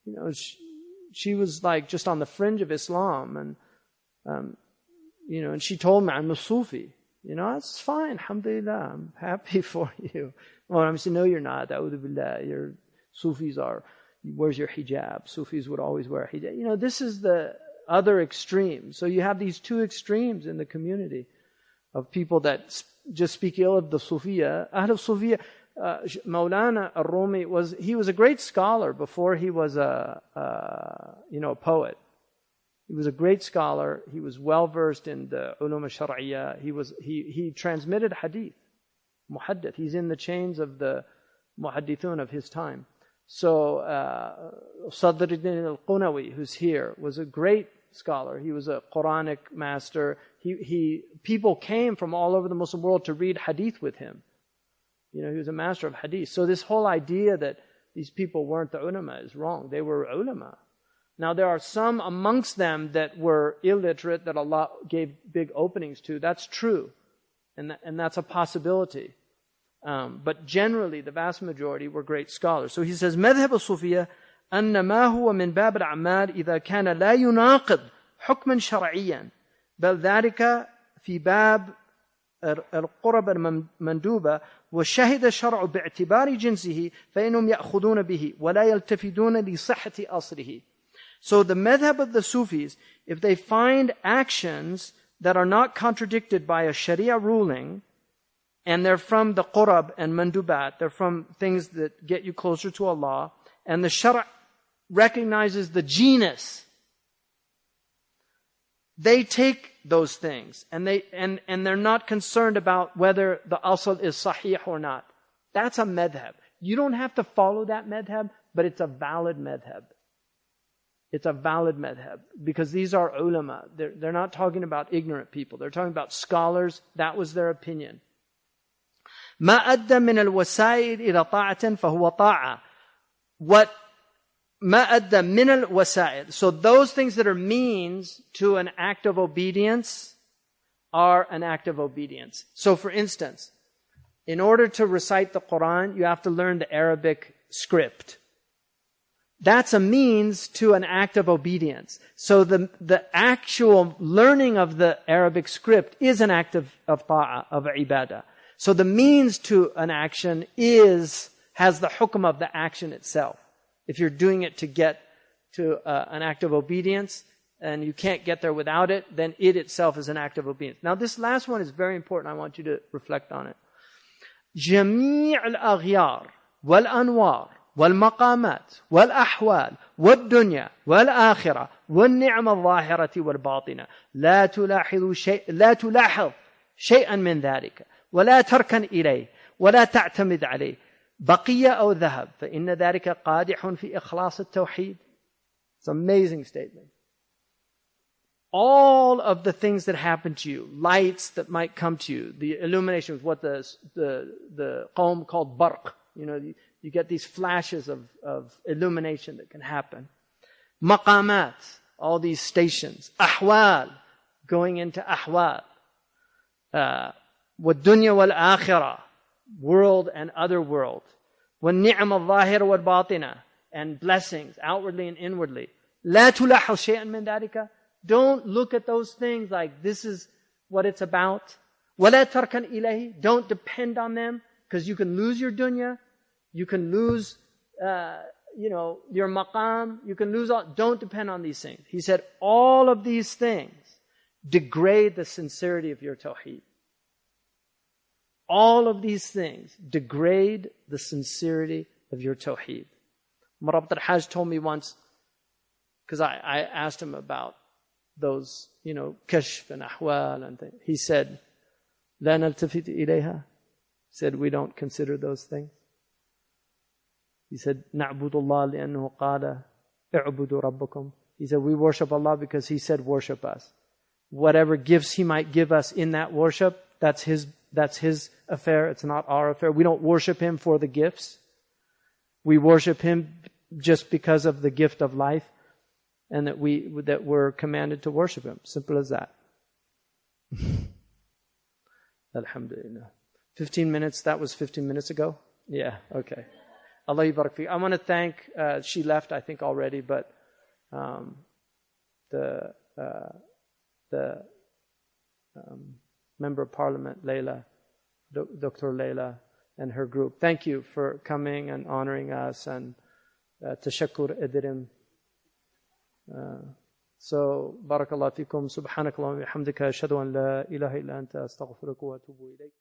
you know, she, she was like just on the fringe of Islam, and um, you know, and she told me I'm a Sufi. You know, it's fine. Alhamdulillah. I'm happy for you. Well, I'm saying, no, you're not. Billah. Your Sufis are, where's your hijab? Sufis would always wear hijab. You know, this is the other extreme. So you have these two extremes in the community of people that just speak ill of the Sufiya. Ahl Sufiya, uh, Maulana al-Rumi was, he was a great scholar before he was a, a you know, a poet. He was a great scholar. He was well versed in the ulum al He was he he transmitted hadith, muhaddith. He's in the chains of the muhaddithun of his time. So uh, Sadruddin al-Qunawi, who's here, was a great scholar. He was a Quranic master. He he people came from all over the Muslim world to read hadith with him. You know, he was a master of hadith. So this whole idea that these people weren't the ulama is wrong. They were ulama. Now, there are some amongst them that were illiterate that Allah gave big openings to. That's true. And, that, and that's a possibility. Um, but generally, the vast majority were great scholars. So he says, مذهب الصوفية أن ما هو من باب الأعمال إذا كان لا يناقض حكما شرعيا بل ذلك في باب القرب المندوبة وشهد الشرع باعتبار جنسه فإنهم يأخذون به ولا يلتفتون لصحة أصله so the madhab of the Sufis, if they find actions that are not contradicted by a Sharia ruling, and they're from the qurab and mandubat, they're from things that get you closer to Allah, and the Shara recognizes the genus, they take those things and they and, and they're not concerned about whether the asl is sahih or not. That's a madhab. You don't have to follow that madhab, but it's a valid madhab. It's a valid madhab because these are ulama. They're, they're not talking about ignorant people. They're talking about scholars. That was their opinion. ما أدى من الوسائل إلى طاعة فهو طاعة. What ma'adda min al wasa'id. So those things that are means to an act of obedience are an act of obedience. So for instance, in order to recite the Quran, you have to learn the Arabic script. That's a means to an act of obedience. So the, the actual learning of the Arabic script is an act of, of ta'ah, of ibadah. So the means to an action is, has the hukum of the action itself. If you're doing it to get to uh, an act of obedience, and you can't get there without it, then it itself is an act of obedience. Now this last one is very important. I want you to reflect on it. جميع الأغيار والأنوار والمقامات والأحوال والدنيا والآخرة والنعمة الظاهرة والباطنة لا تلاحظ شيء لا تلاحظ شيئا من ذلك ولا تركن إليه ولا تعتمد عليه بقية أو ذهب فإن ذلك قادح في إخلاص التوحيد It's an amazing statement. all of the things that happen to you, lights that might come to you, the illumination is what the, the, the qawm called barq. You know, you, you get these flashes of, of illumination that can happen. Maqamat, all these stations. Ahwal, going into ahwal. Uh, والدنيا والآخرة, world and other world. والنعم الظاهرة والباطنة, and blessings, outwardly and inwardly. لا تلاحظ شيئا من ذلك don't look at those things like this is what it's about. وَلَا تَرْكَنْ إِلَيْهِ Don't depend on them because you can lose your dunya. You can lose, uh, you know, your maqam. You can lose all. Don't depend on these things. He said all of these things degrade the sincerity of your tawheed. all of these things degrade the sincerity of your tawheed. Murabit al-Hajj told me once, because I, I asked him about those, you know, kashf and ahwal and things. He said, لا نلتفت إليها. He said, we don't consider those things. He said, نعبد الله لأنه قال اعبدوا ربكم. He said, we worship Allah because He said, worship us. Whatever gifts He might give us in that worship, that's His that's His affair. It's not our affair. We don't worship Him for the gifts. We worship Him just because of the gift of life and that we that we're commanded to worship him. Simple as that. Alhamdulillah. 15 minutes? That was 15 minutes ago? Yeah okay. Allah barak i want to thank uh, she left i think already but um, the uh, the um, member of parliament Layla Dr. Layla and her group thank you for coming and honoring us and uh, tashakkur idrim so, subhanakallah wa bihamdika, ashhadu an la ilaha illa anta, astaghfiruka wa ilayk.